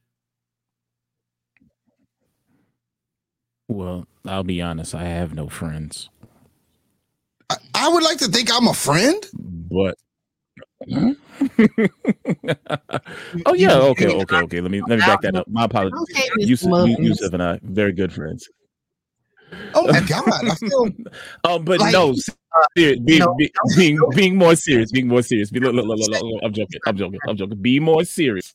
Well, I'll be honest. I have no friends, I, I would like to think I'm a friend. but. oh yeah. Okay. Okay. Okay. Let me let me back that up. My apologies. Okay, Miss Yusuf, Yusuf and I very good friends. Oh my god, I feel Um, but Like, no, serious, being, no, be- being being more serious, being more serious. Be, look, look, look, look, look, I'm joking. I'm joking. I'm joking. Be more serious.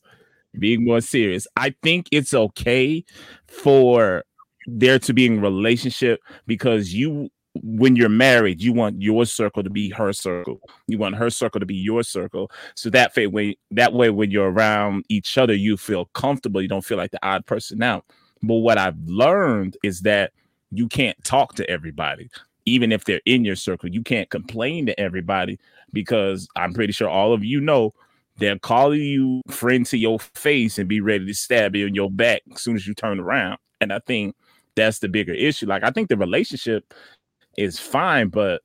Being more serious. I think it's okay for there to be in relationship because you when you're married, you want your circle to be her circle. You want her circle to be your circle. So that way, when that way, when you're around each other, you feel comfortable. You don't feel like the odd person out. But what I've learned is that you can't talk to everybody, even if they're in your circle. You can't complain to everybody because I'm pretty sure all of you know they're calling you friend to your face and be ready to stab you in your back as soon as you turn around. And I think that's the bigger issue. Like I think the relationship is fine, but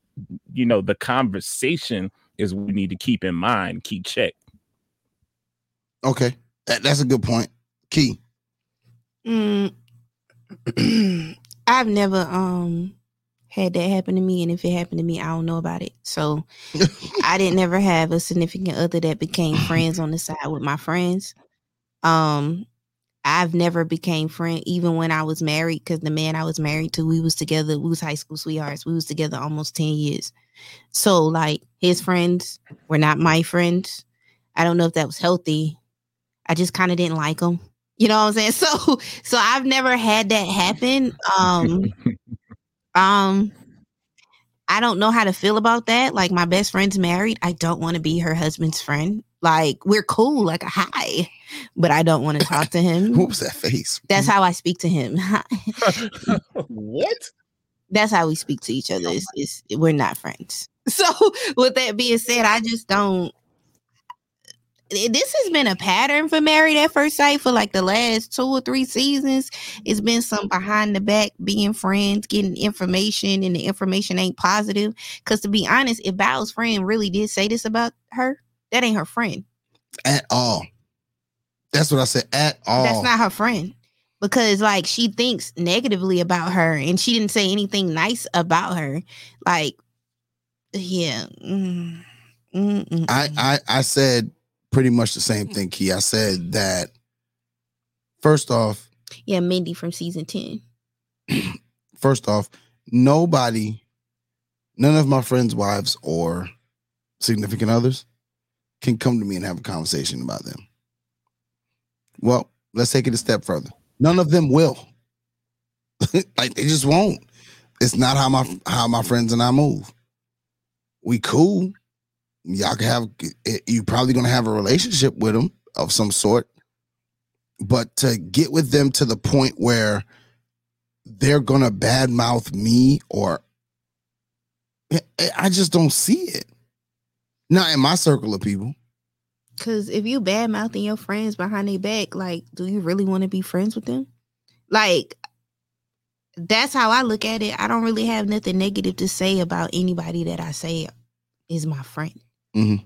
you know, the conversation is what we need to keep in mind, keep check. okay. That, that's a good point. Key. Mm. I've never um had that happen to me, and if it happened to me, I don't know about it. So I didn't ever have a significant other that became friends on the side with my friends. Um, I've never became friend even when I was married because the man I was married to, we was together. We was high school sweethearts. We was together almost ten years. So like his friends were not my friends. I don't know if that was healthy. I just kind of didn't like them. You know what I'm saying? So so I've never had that happen. Um um I don't know how to feel about that. Like my best friend's married. I don't want to be her husband's friend. Like we're cool, like a hi, but I don't want to talk to him. What was that face? That's how I speak to him. what? That's how we speak to each other. Is we're not friends. So with that being said, I just don't eh, this has been a pattern for Married at First Sight for like the last two or three seasons. It's been some behind the back being friends, getting information, and the information ain't positive. Because to be honest, if Bao's friend really did say this about her, that ain't her friend. At all. That's what I said. At all. That's not her friend. Because like she thinks negatively about her and she didn't say anything nice about her. Like, yeah. mm, mm, mm, I. I I said pretty much the same thing, Key. I said that first off, yeah, Mindy from season 10. first off, nobody, none of my friends' wives or significant others can come to me and have a conversation about them. Well, let's take it a step further. None of them will. like they just won't. It's not how my how my friends and I move. We cool. Y'all can have eh, you probably gonna have a relationship with them of some sort. But to get with them to the point where they're gonna badmouth me or I- I just don't see it. Not in my circle of people. Cause if you bad mouthing your friends behind their back, like, do you really want to be friends with them? Like, that's how I look at it. I don't really have nothing negative to say about anybody that I say is my friend. Mm-hmm.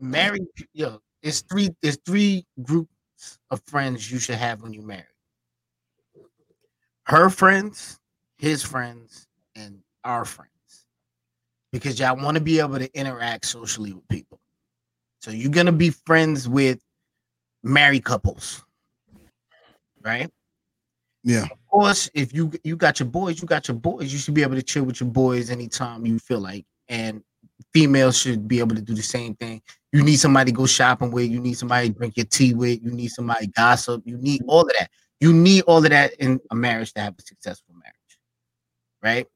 married yo it's three It's three groups of friends you should have when you're married her friends his friends and our friends because y'all want to be able to interact socially with people so you're gonna be friends with married couples right Yeah. of course if you you got your boys you got your boys you should be able to chill with your boys anytime you feel like and females should be able to do the same thing you need somebody to go shopping with. You need somebody to drink your tea with. You need somebody to gossip. You need all of that. You need all of that in a marriage to have a successful marriage, right?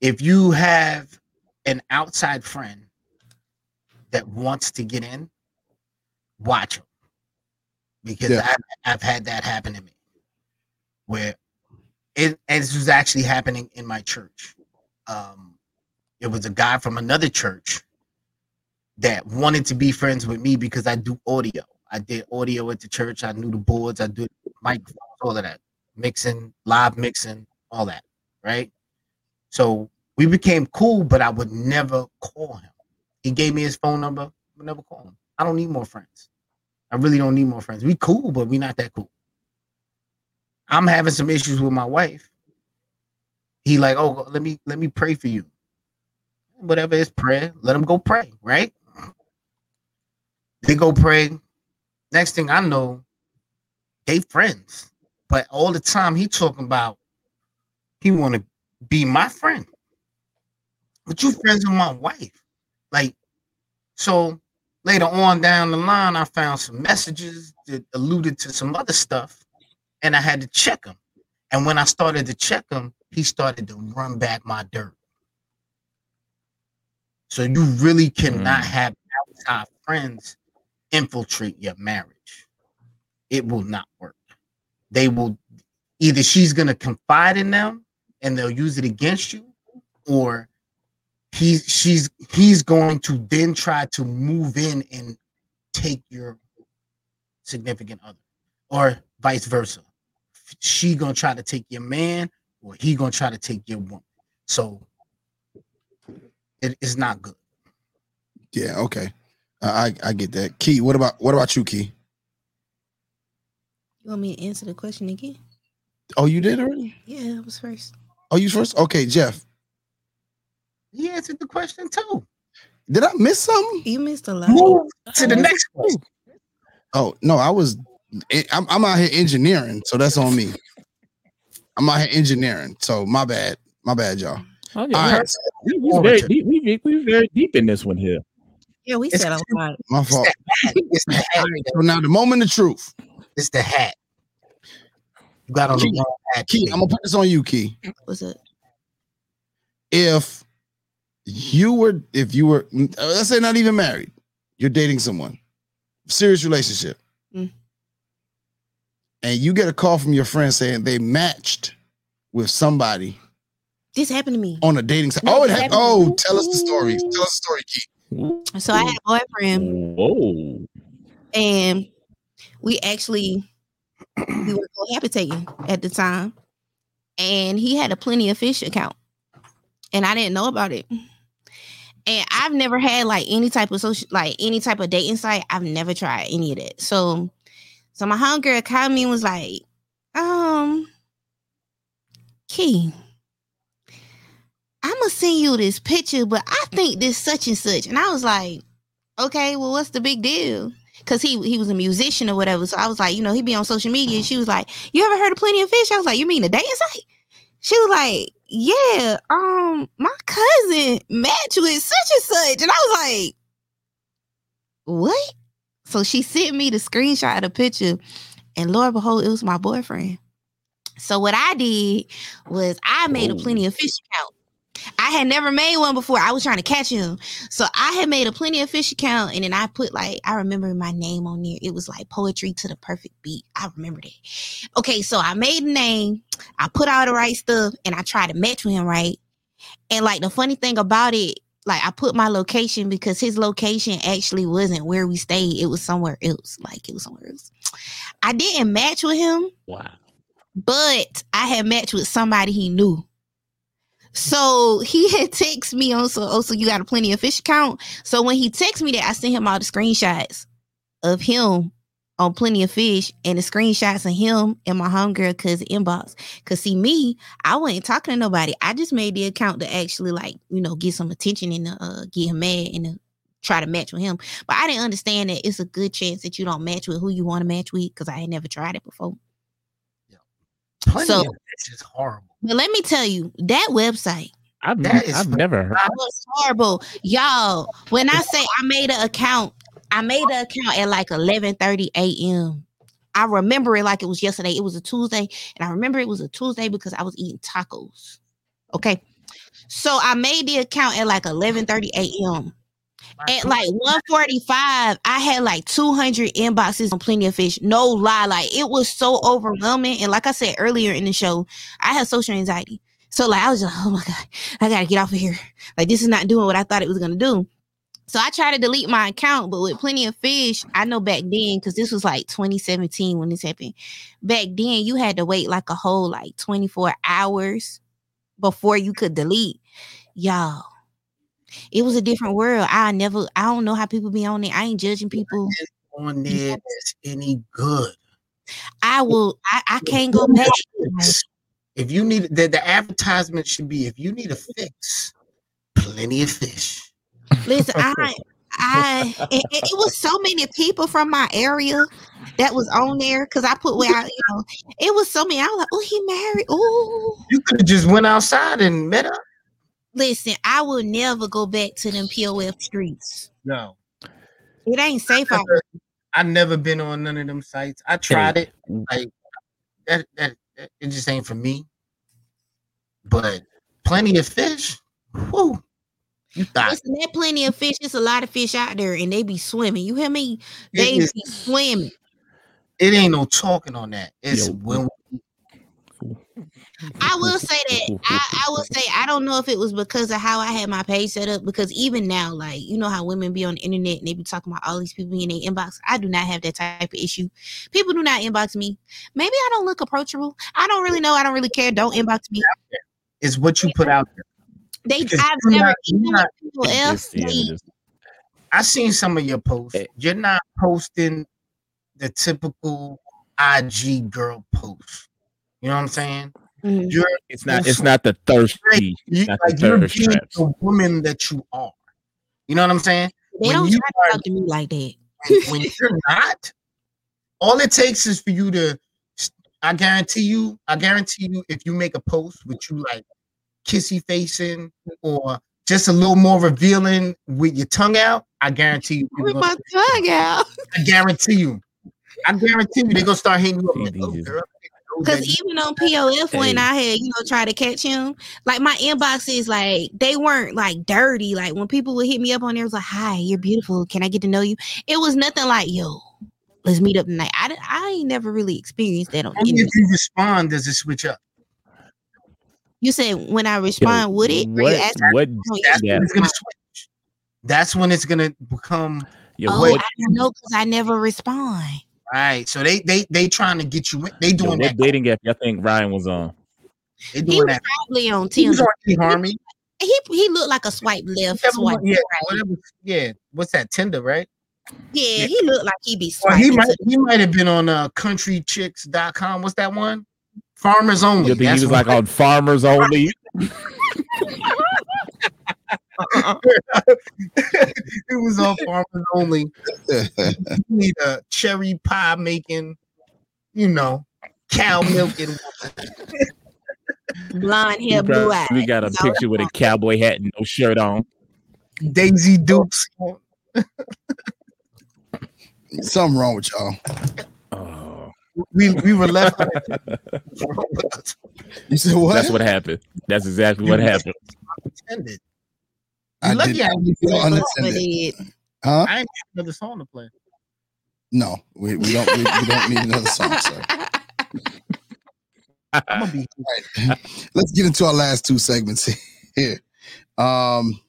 If you have an outside friend that wants to get in, watch them because Yeah. I've, I've had that happen to me where it and this was actually happening in my church. Um, it was a guy from another church that wanted to be friends with me because I do audio. I did audio at the church. I knew the boards. I did microphones, all of that, mixing, live mixing, all that. Right. So we became cool, but I would never call him. He gave me his phone number. I never call him. I don't need more friends. I really don't need more friends. We cool, but we not that cool. I'm having some issues with my wife. He like, oh, let me let me pray for you. Whatever is prayer, let him go pray, right? They go pray. Next thing I know, they friends. But all the time he talking about he want to be my friend. But you friends with my wife. Like, so later on down the line, I found some messages that alluded to some other stuff, and I had to check them. And when I started to check them, he started to run back my dirt. So you really cannot Mm. have outside friends infiltrate your marriage. It will not work. They will either she's gonna confide in them and they'll use it against you, or he's she's he's going to then try to move in and take your significant other, or vice versa. She gonna try to take your man, or he gonna try to take your woman. So it is not good. Yeah, okay. I I I get that. Key, what about what about you, Key? You want me to answer the question again? Oh, you did already? Yeah, that was first. Oh, you first? Okay, Jeff. He answered the question too. Did I miss something? You missed a lot. Move to the next question. Oh no, I was. Eh, I'm, I'm out here engineering, so that's on me. I'm out here engineering, so my bad, my bad, y'all. Oh, yeah, All we- right, we, we very deep, we, we, we very deep in this one here. Yeah, we It's- said a lot. my fault. It's the hat. So now the moment of truth, It's the hat. You got on the wrong hat. Key. I'm gonna put this on you, Key. What's it? If you were, if you were, uh, let's say not even married, you're dating someone, serious relationship, Mm. and you get a call from your friend saying they matched with somebody This happened to me. on a dating site. No, Oh, it it happened. happened. Oh, tell us the story. Tell us the story, Key. So I had a boyfriend, Whoa. and we actually we were cohabitating at the time, and he had a plenty of fish account, and I didn't know about it. And I've never had like any type of social, like any type of dating site. I've never tried any of that. So, so my homegirl called me and was like, um, Key, I'm gonna send you this picture, but I think this such and such. And I was like, okay, well, what's the big deal? Cause he he was a musician or whatever. So I was like, you know, he'd be on social media. She was like, You ever heard of Plenty of Fish? I was like, You mean a dating site? She was like, Yeah, um, my cousin matched with such and such. And I was like, What? So she sent me the screenshot of the picture, and Lord behold, it was my boyfriend. So what I did was I made a plenty of fish account. I had never made one before. I was trying to catch him. So I had made a plenty of fish account and then I put like I remember my name on there. It was like poetry to the perfect beat. I remember that. Okay, so I made a name, I put all the right stuff, and I tried to match with him, right? And like the funny thing about it, like I put my location because his location actually wasn't where we stayed. It was somewhere else. Like it was somewhere else. I didn't match with him Wow. but I had matched with somebody he knew. So he had texted me on so oh you got a plenty of fish account. So when he texted me that, I sent him all the screenshots of him on plenty of fish and the screenshots of him and my homegirl cousin inbox. Cause see me, I wasn't talking to nobody. I just made the account to actually like, you know, get some attention and uh get him mad and to try to match with him. But I didn't understand that it's a good chance that you don't match with who you want to match with because I had never tried it before. Plenty So- of this is horrible. But let me tell you, that website I've, That is I've never heard. was horrible. Y'all, when I say I made an account, I made an account at like 11:30 a.m. I remember it like it was yesterday. It was a Tuesday, and I remember it was a Tuesday because I was eating tacos. Okay. So I made the account at like 11:30 a.m. At like 145, I had like 200 inboxes on Plenty of Fish. No lie. Like it was so overwhelming. And like I said earlier in the show, I had social anxiety. So like I was just, oh my God, I gotta get off of here. Like this is not doing what I thought it was gonna do. So I tried to delete my account, but with plenty of fish, I know back then, because this was like 2017 when this happened. Back then, you had to wait like a whole like 24 hours before you could delete. Y'all, it was a different world. I never, I don't know how people be on it. I ain't judging people. on there that's any good. I will. I, I can't go back. If you need the, the advertisement should be if you need a fix, plenty of fish. Listen, I, I, it, it was so many people from my area that was on there because I put where I, you know, it was so many. I was like, oh, he married. Oh, You could have just went outside and met up. Listen, I will never go back to them POF streets. No. It ain't safe out I never been on none of them sites. I tried it. Mm. Like that, that, that it just ain't for me. But plenty of fish. Whoo. You thought Listen, there plenty of fish. There's a lot of fish out there, and they be swimming. You hear me? They it, is, be swimming. it ain't no talking on that. It's Yo. when I will say that. I, I will say I don't know if it was because of how I had my page set up. Because even now, like you know how women be on the internet and they be talking about all these people in their inbox. I do not have that type of issue. People do not inbox me. Maybe I don't look approachable. I don't really know. I don't really care. Don't inbox me. it's what you put out there. They. Because I've never. not- Even not- people else, It's- yeah, they, it's- I seen some of your posts. Eh. You're not posting the typical IG girl post. You know what I'm saying? Mhm. You're It's not. It's not the thirsty. you, Not the like you're thirst being the woman that you are. You know what I'm saying? they when don't you try are- to talk to me like that. when you're not, all it takes is for you to. I guarantee you. I guarantee you, if you make a post with you like kissy facing or just a little more revealing with your tongue out, I guarantee you. With my tongue out. I guarantee you. I guarantee you, they're gonna start hitting you up. Like, oh, girl, I know Because even on POF, when I had, you know, try to catch him, like my inboxes, like they weren't like dirty. Like when people would hit me up on there, it was like, "Hi, you're beautiful. Can I get to know you?" It was nothing like, "Yo, let's meet up tonight." I, I ain't never really experienced that on the only internet. if you respond does it switch up. You said when I respond, would it? Or you What? asking- What? Oh, That's Yeah. when it's gonna switch. That's when it's gonna become Yo, Oh, what? I don't know because I never respond. Right. So they they they trying to get you. in- They Yo, doing what that. dating app? I think Ryan was on. They He was that. probably on He was Tinder. on eHarmony. He he looked like a swipe left, Whichever swipe yeah, right. whatever. Yeah, what's that? Tinder, right? Yeah, Yeah. he looked like he'd be Well, he might he might have been on uh countrychicks.com. What's that one? Farmers only. You think he was what- like on Farmers Only? it was all farmers only. You need a cherry pie making, you know, cow milking. blonde He hair, blue eyes. probably got a picture with a cowboy hat and no shirt on. Daisy Dukes. Something wrong with y'all. Oh, We we were left. You said what? that's what happened. That's exactly what happened. intended. I lucky did I didn't unattended. it- Huh? I ain't another song to play. No, we, we don't. We, we don't need another song, sir. I'm gonna be Let's get into our last two segments here. Um,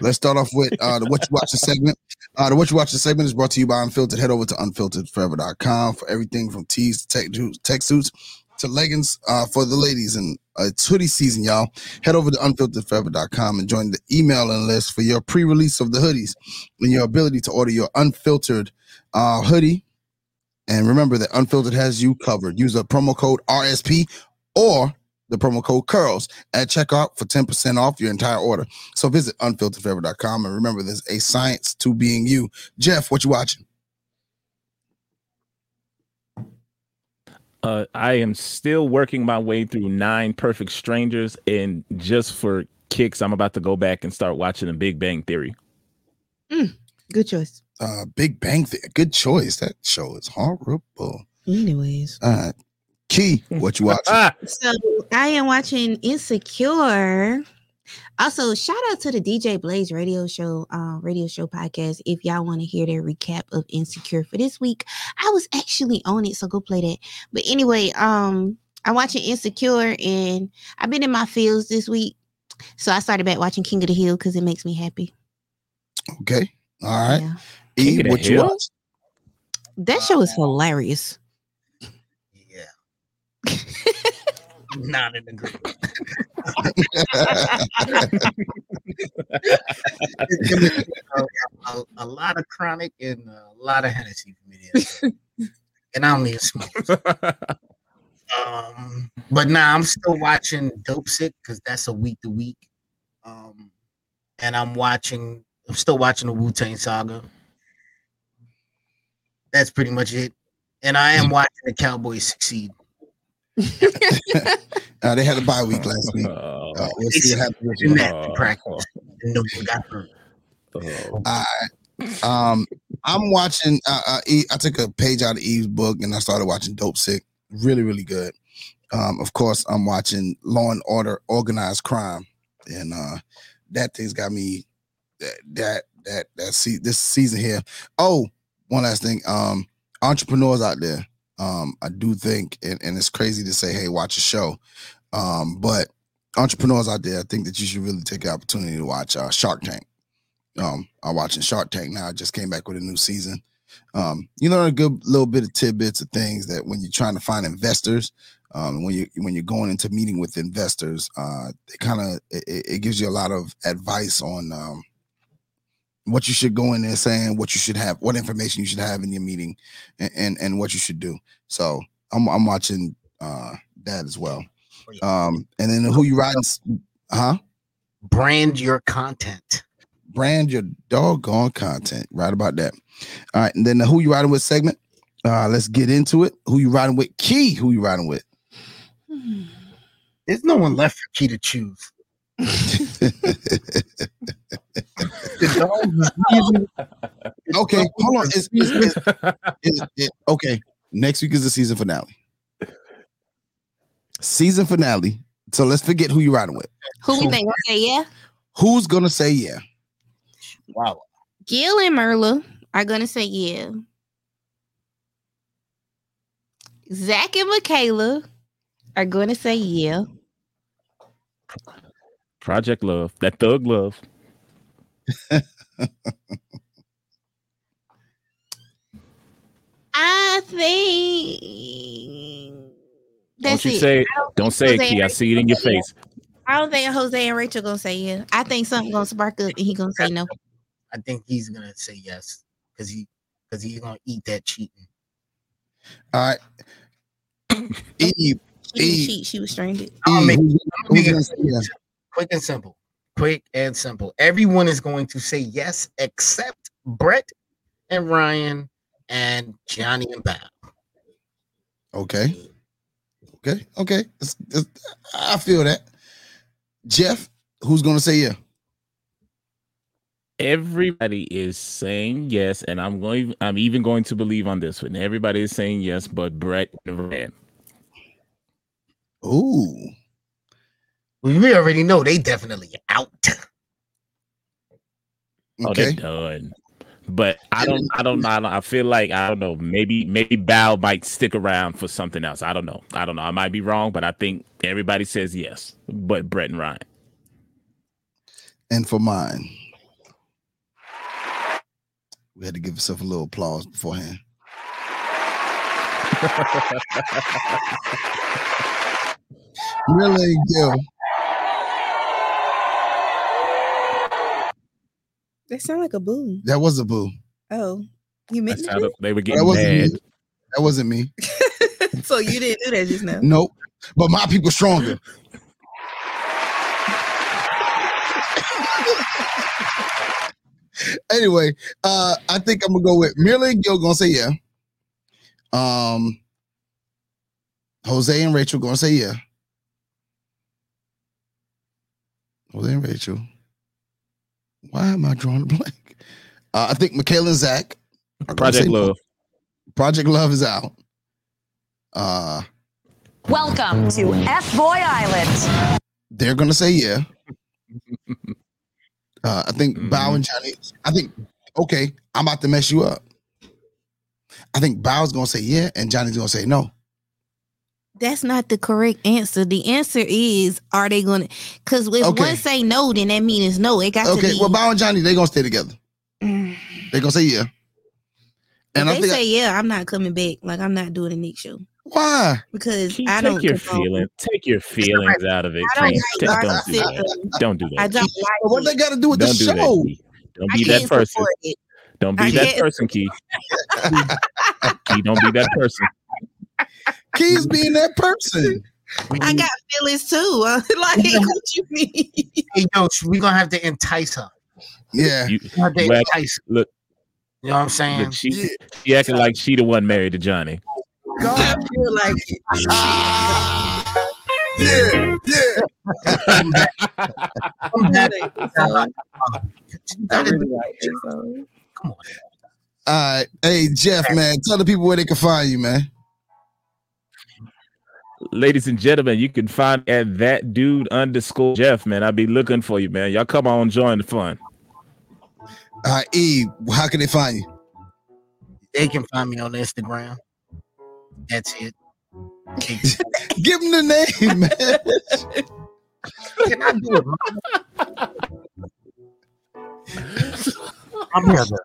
let's start off with uh, the What You Watching segment. Uh, the What You Watching segment is brought to you by Unfiltered. Head over to unfilteredforever.com for everything from tees to tech, tech suits to leggings uh, for the ladies. And uh, it's hoodie season, y'all. Head over to unfilteredforever.com and join the emailing list for your pre release of the hoodies and your ability to order your unfiltered uh, hoodie. And remember that Unfiltered has you covered. Use the promo code RSP or the promo code curls at checkout for 10% off your entire order. So visit unfilteredforever.com and remember there's a science to being you. Jeff, what you watching? Uh, I am still working my way through Nine Perfect Strangers, and just for kicks, I'm about to go back and start watching The Big Bang Theory. Good choice. Uh Big Bang Theory. Good choice. That show is horrible. Anyways, Uh, Key, what you watching? Ah, so I am watching Insecure. Also, shout out to the DJ Blaze radio show, uh, radio show podcast. If y'all want to hear their recap of Insecure for this week, I was actually on it, so go play that. But anyway, um, I'm watching Insecure, and I've been in my fields this week, so I started back watching King of the Hill because it makes me happy. Okay. All right. Yeah. E, King of the what you Hill? watch? That show is hilarious. yeah. Not in agreement. It's gonna be a, a, lot of chronic and a lot of Hennessy for me. and I don't need a smoke. Um, but now nah, I'm still watching Dopesick because that's a week to week. Um, and I'm watching. I'm still watching the Wu Tang Saga. That's pretty much it. And I am watching the Cowboys succeed. Uh, they had a bye week last week. Oh, Uh, we'll see what happens. In that practice, no one got hurt. oh. I, um, I'm watching. Uh, I took a page out of Eve's book and I started watching Dopesick. Really, really good. Um, of course, I'm watching Law and Order: Organized Crime, and uh, that thing's got me. That that that that see this season here. Oh, one last thing. Um, entrepreneurs out there. Um, I do think, and, and it's crazy to say, hey, watch a show. Um, but entrepreneurs out there, I think that you should really take the opportunity to watch uh, Shark Tank. Um, I'm watching Shark Tank now. I just came back with a new season. Um, you learn a good little bit of tidbits of things that when you're trying to find investors, um, when you when you're going into meeting with investors, uh, it kind of it, it gives you a lot of advice on um, what you should go in there saying, what you should have, what information you should have in your meeting, and and, and what you should do. So I'm I'm watching uh, that as well. Um, and then who you riding? Huh? Brand your content. brand your doggone content. Right about that. All right, and then the who you riding with segment. Uh, let's get into it. Who you riding with? Key. Who you riding with? There's no one left for Key to choose. The dog is okay, hold on. Is, is, is, is- is- okay, next week is the season finale. Season finale. So let's forget who you're riding with. Who we think? Okay, yeah. Who's gonna say yeah? wow. Gil and Myrla are gonna say yeah. Zach and Michaela are gonna say yeah. Project Love, that thug love. I think that's don't you it. say, don't don't think say it, Jose Key. I see it in your face. I don't think Jose and Rachel gonna say yeah. I think something gonna spark up and he gonna say no. I think he's gonna say yes because he because he's gonna eat that cheating. All right. Eve. She didn't Eve. cheat. She was stranded. I'll Eve, who's, I'm who's gonna gonna say yeah? Quick and simple. Quick and simple. Everyone is going to say yes except Brett and Ryan and Johnny and Bob. Okay. Okay. Okay. It's- it's- I feel that. Jeff, who's gonna say yeah? Everybody is saying yes, and I'm going. I'm even going to believe on this one. Everybody is saying yes, but Brett and Ryan. Ooh. We already know they definitely out. Oh, Okay. they're done. But I don't. I don't know. I, don't, I feel like I don't know. Maybe maybe Bao might stick around for something else. I don't know. I don't know. I might be wrong, but I think everybody says yes, but Brett and Ryan. And for mine, we had to give ourselves a little applause beforehand. Really, Gil. That sound like a boo. That was a boo. Oh, you meant That's to how do the- they were That getting wasn't mad. me. That wasn't me. so you didn't do that just now. Nope. But my people stronger. anyway, uh, I think I'm gonna go with Myrla and Gil gonna say yeah. Um, Jose and Rachel gonna say yeah. Jose and Rachel. Why am I drawing a blank? Uh, I think Michaela and Zach. Project say no. Love. Project Love is out. Uh, Welcome to F Boy Island. they're gonna say yeah. Uh, I think Mhm. Bao and Johnny. I think okay. I'm about to mess you up. I think Bao's gonna say yeah, and Johnny's gonna say no. That's not the correct answer. The answer is, are they gonna? Because if Okay. one say no, then that means no. It got to Okay, be. well, Bao and Johnny they gonna stay together. Mm. They gonna say yeah. If And I they think say yeah, I'm not coming back. Like I'm not doing a next show why? because Key, I take don't take your feelings. Take your feelings out of it. I don't like Don't, don't do that. Don't do I that. don't What like they got to do with the Don't do show? Key. Don't be can't that person. Don't be I that guess. person, Key. Key, don't be that person. Keys being that person. I got feelings too. like, what you mean? Hey, yo, we're gonna have to entice her. Yeah. You, We have to you entice her. look, You know what I'm saying? look, she, she acting like she the one married to Johnny. I feel like ah Yeah. Yeah. Come back. Come back. so, That is- so. Come on. All right. Hey, Jeff, man, tell the people where they can find you, man. Ladies and gentlemen, you can find at that dude underscore Jeff, man. I'll be looking for you, man. Y'all come on, join the fun. All right, E, how can they find you? They can find me on Instagram. That's it. Give them the name, man. Can I do it? I'm brother.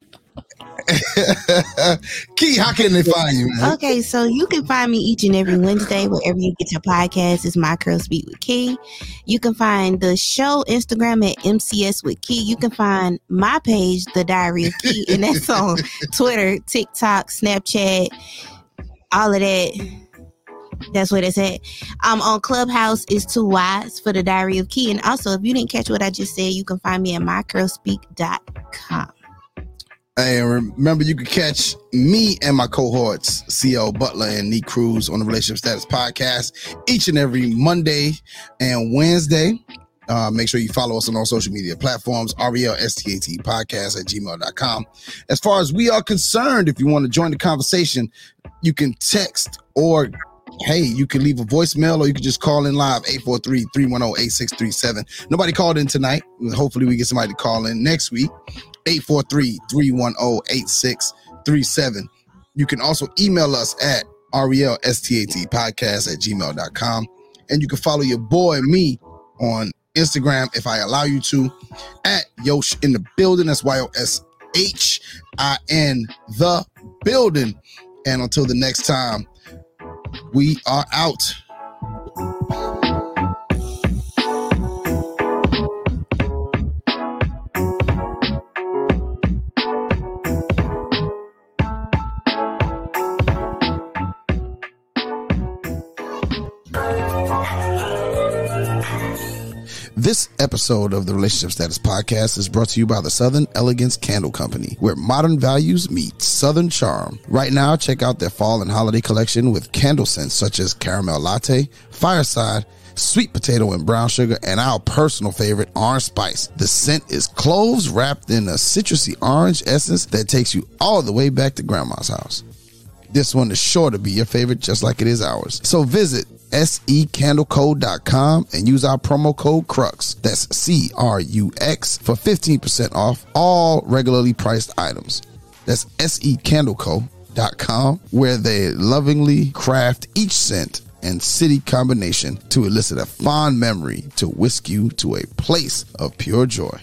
Key, how can they find you, man? Okay, so you can find me each and every Wednesday wherever you get your podcast. Is My Girl Speak with Key. You can find the show Instagram at MCS with Key. You can find my page, The Diary of Key, and that's on Twitter, TikTok, Snapchat, all of that. That's what it's at. Um, on Clubhouse is two Y's for the Diary of Key. And also, if you didn't catch what I just said, you can find me at mygirlspeak.com. And remember, you can catch me and my cohorts, CL Butler and Nee Cruz, on the Relationship Status Podcast each and every Monday and Wednesday. Uh, make sure you follow us on all social media platforms, RELSTAT podcast at gmail.com. As far as we are concerned, if you want to join the conversation, you can text or hey, you can leave a voicemail or you can just call in live 843-310-8637. Nobody called in tonight. Hopefully we get somebody to call in next week. 843-310-8637. You can also email us at RELSTAT podcast at gmail.com. And you can follow your boy me on Instagram if I allow you to at Yosh in the building. That's Y-O-S-H-I-N the building. And until the next time, we are out. This episode of the Relationship Status Podcast is brought to you by the Southern Elegance Candle Company, where modern values meet Southern charm. Right now, check out their fall and holiday collection with candle scents such as caramel latte, fireside, sweet potato and brown sugar, and our personal favorite, orange spice. The scent is cloves wrapped in a citrusy orange essence that takes you all the way back to grandma's house. This one is sure to be your favorite, just like it is ours. So visit secandlecode.com and use our promo code CRUX. That's C R U X for 15% off all regularly priced items. That's secandleco.com where they lovingly craft each scent and city combination to elicit a fond memory to whisk you to a place of pure joy.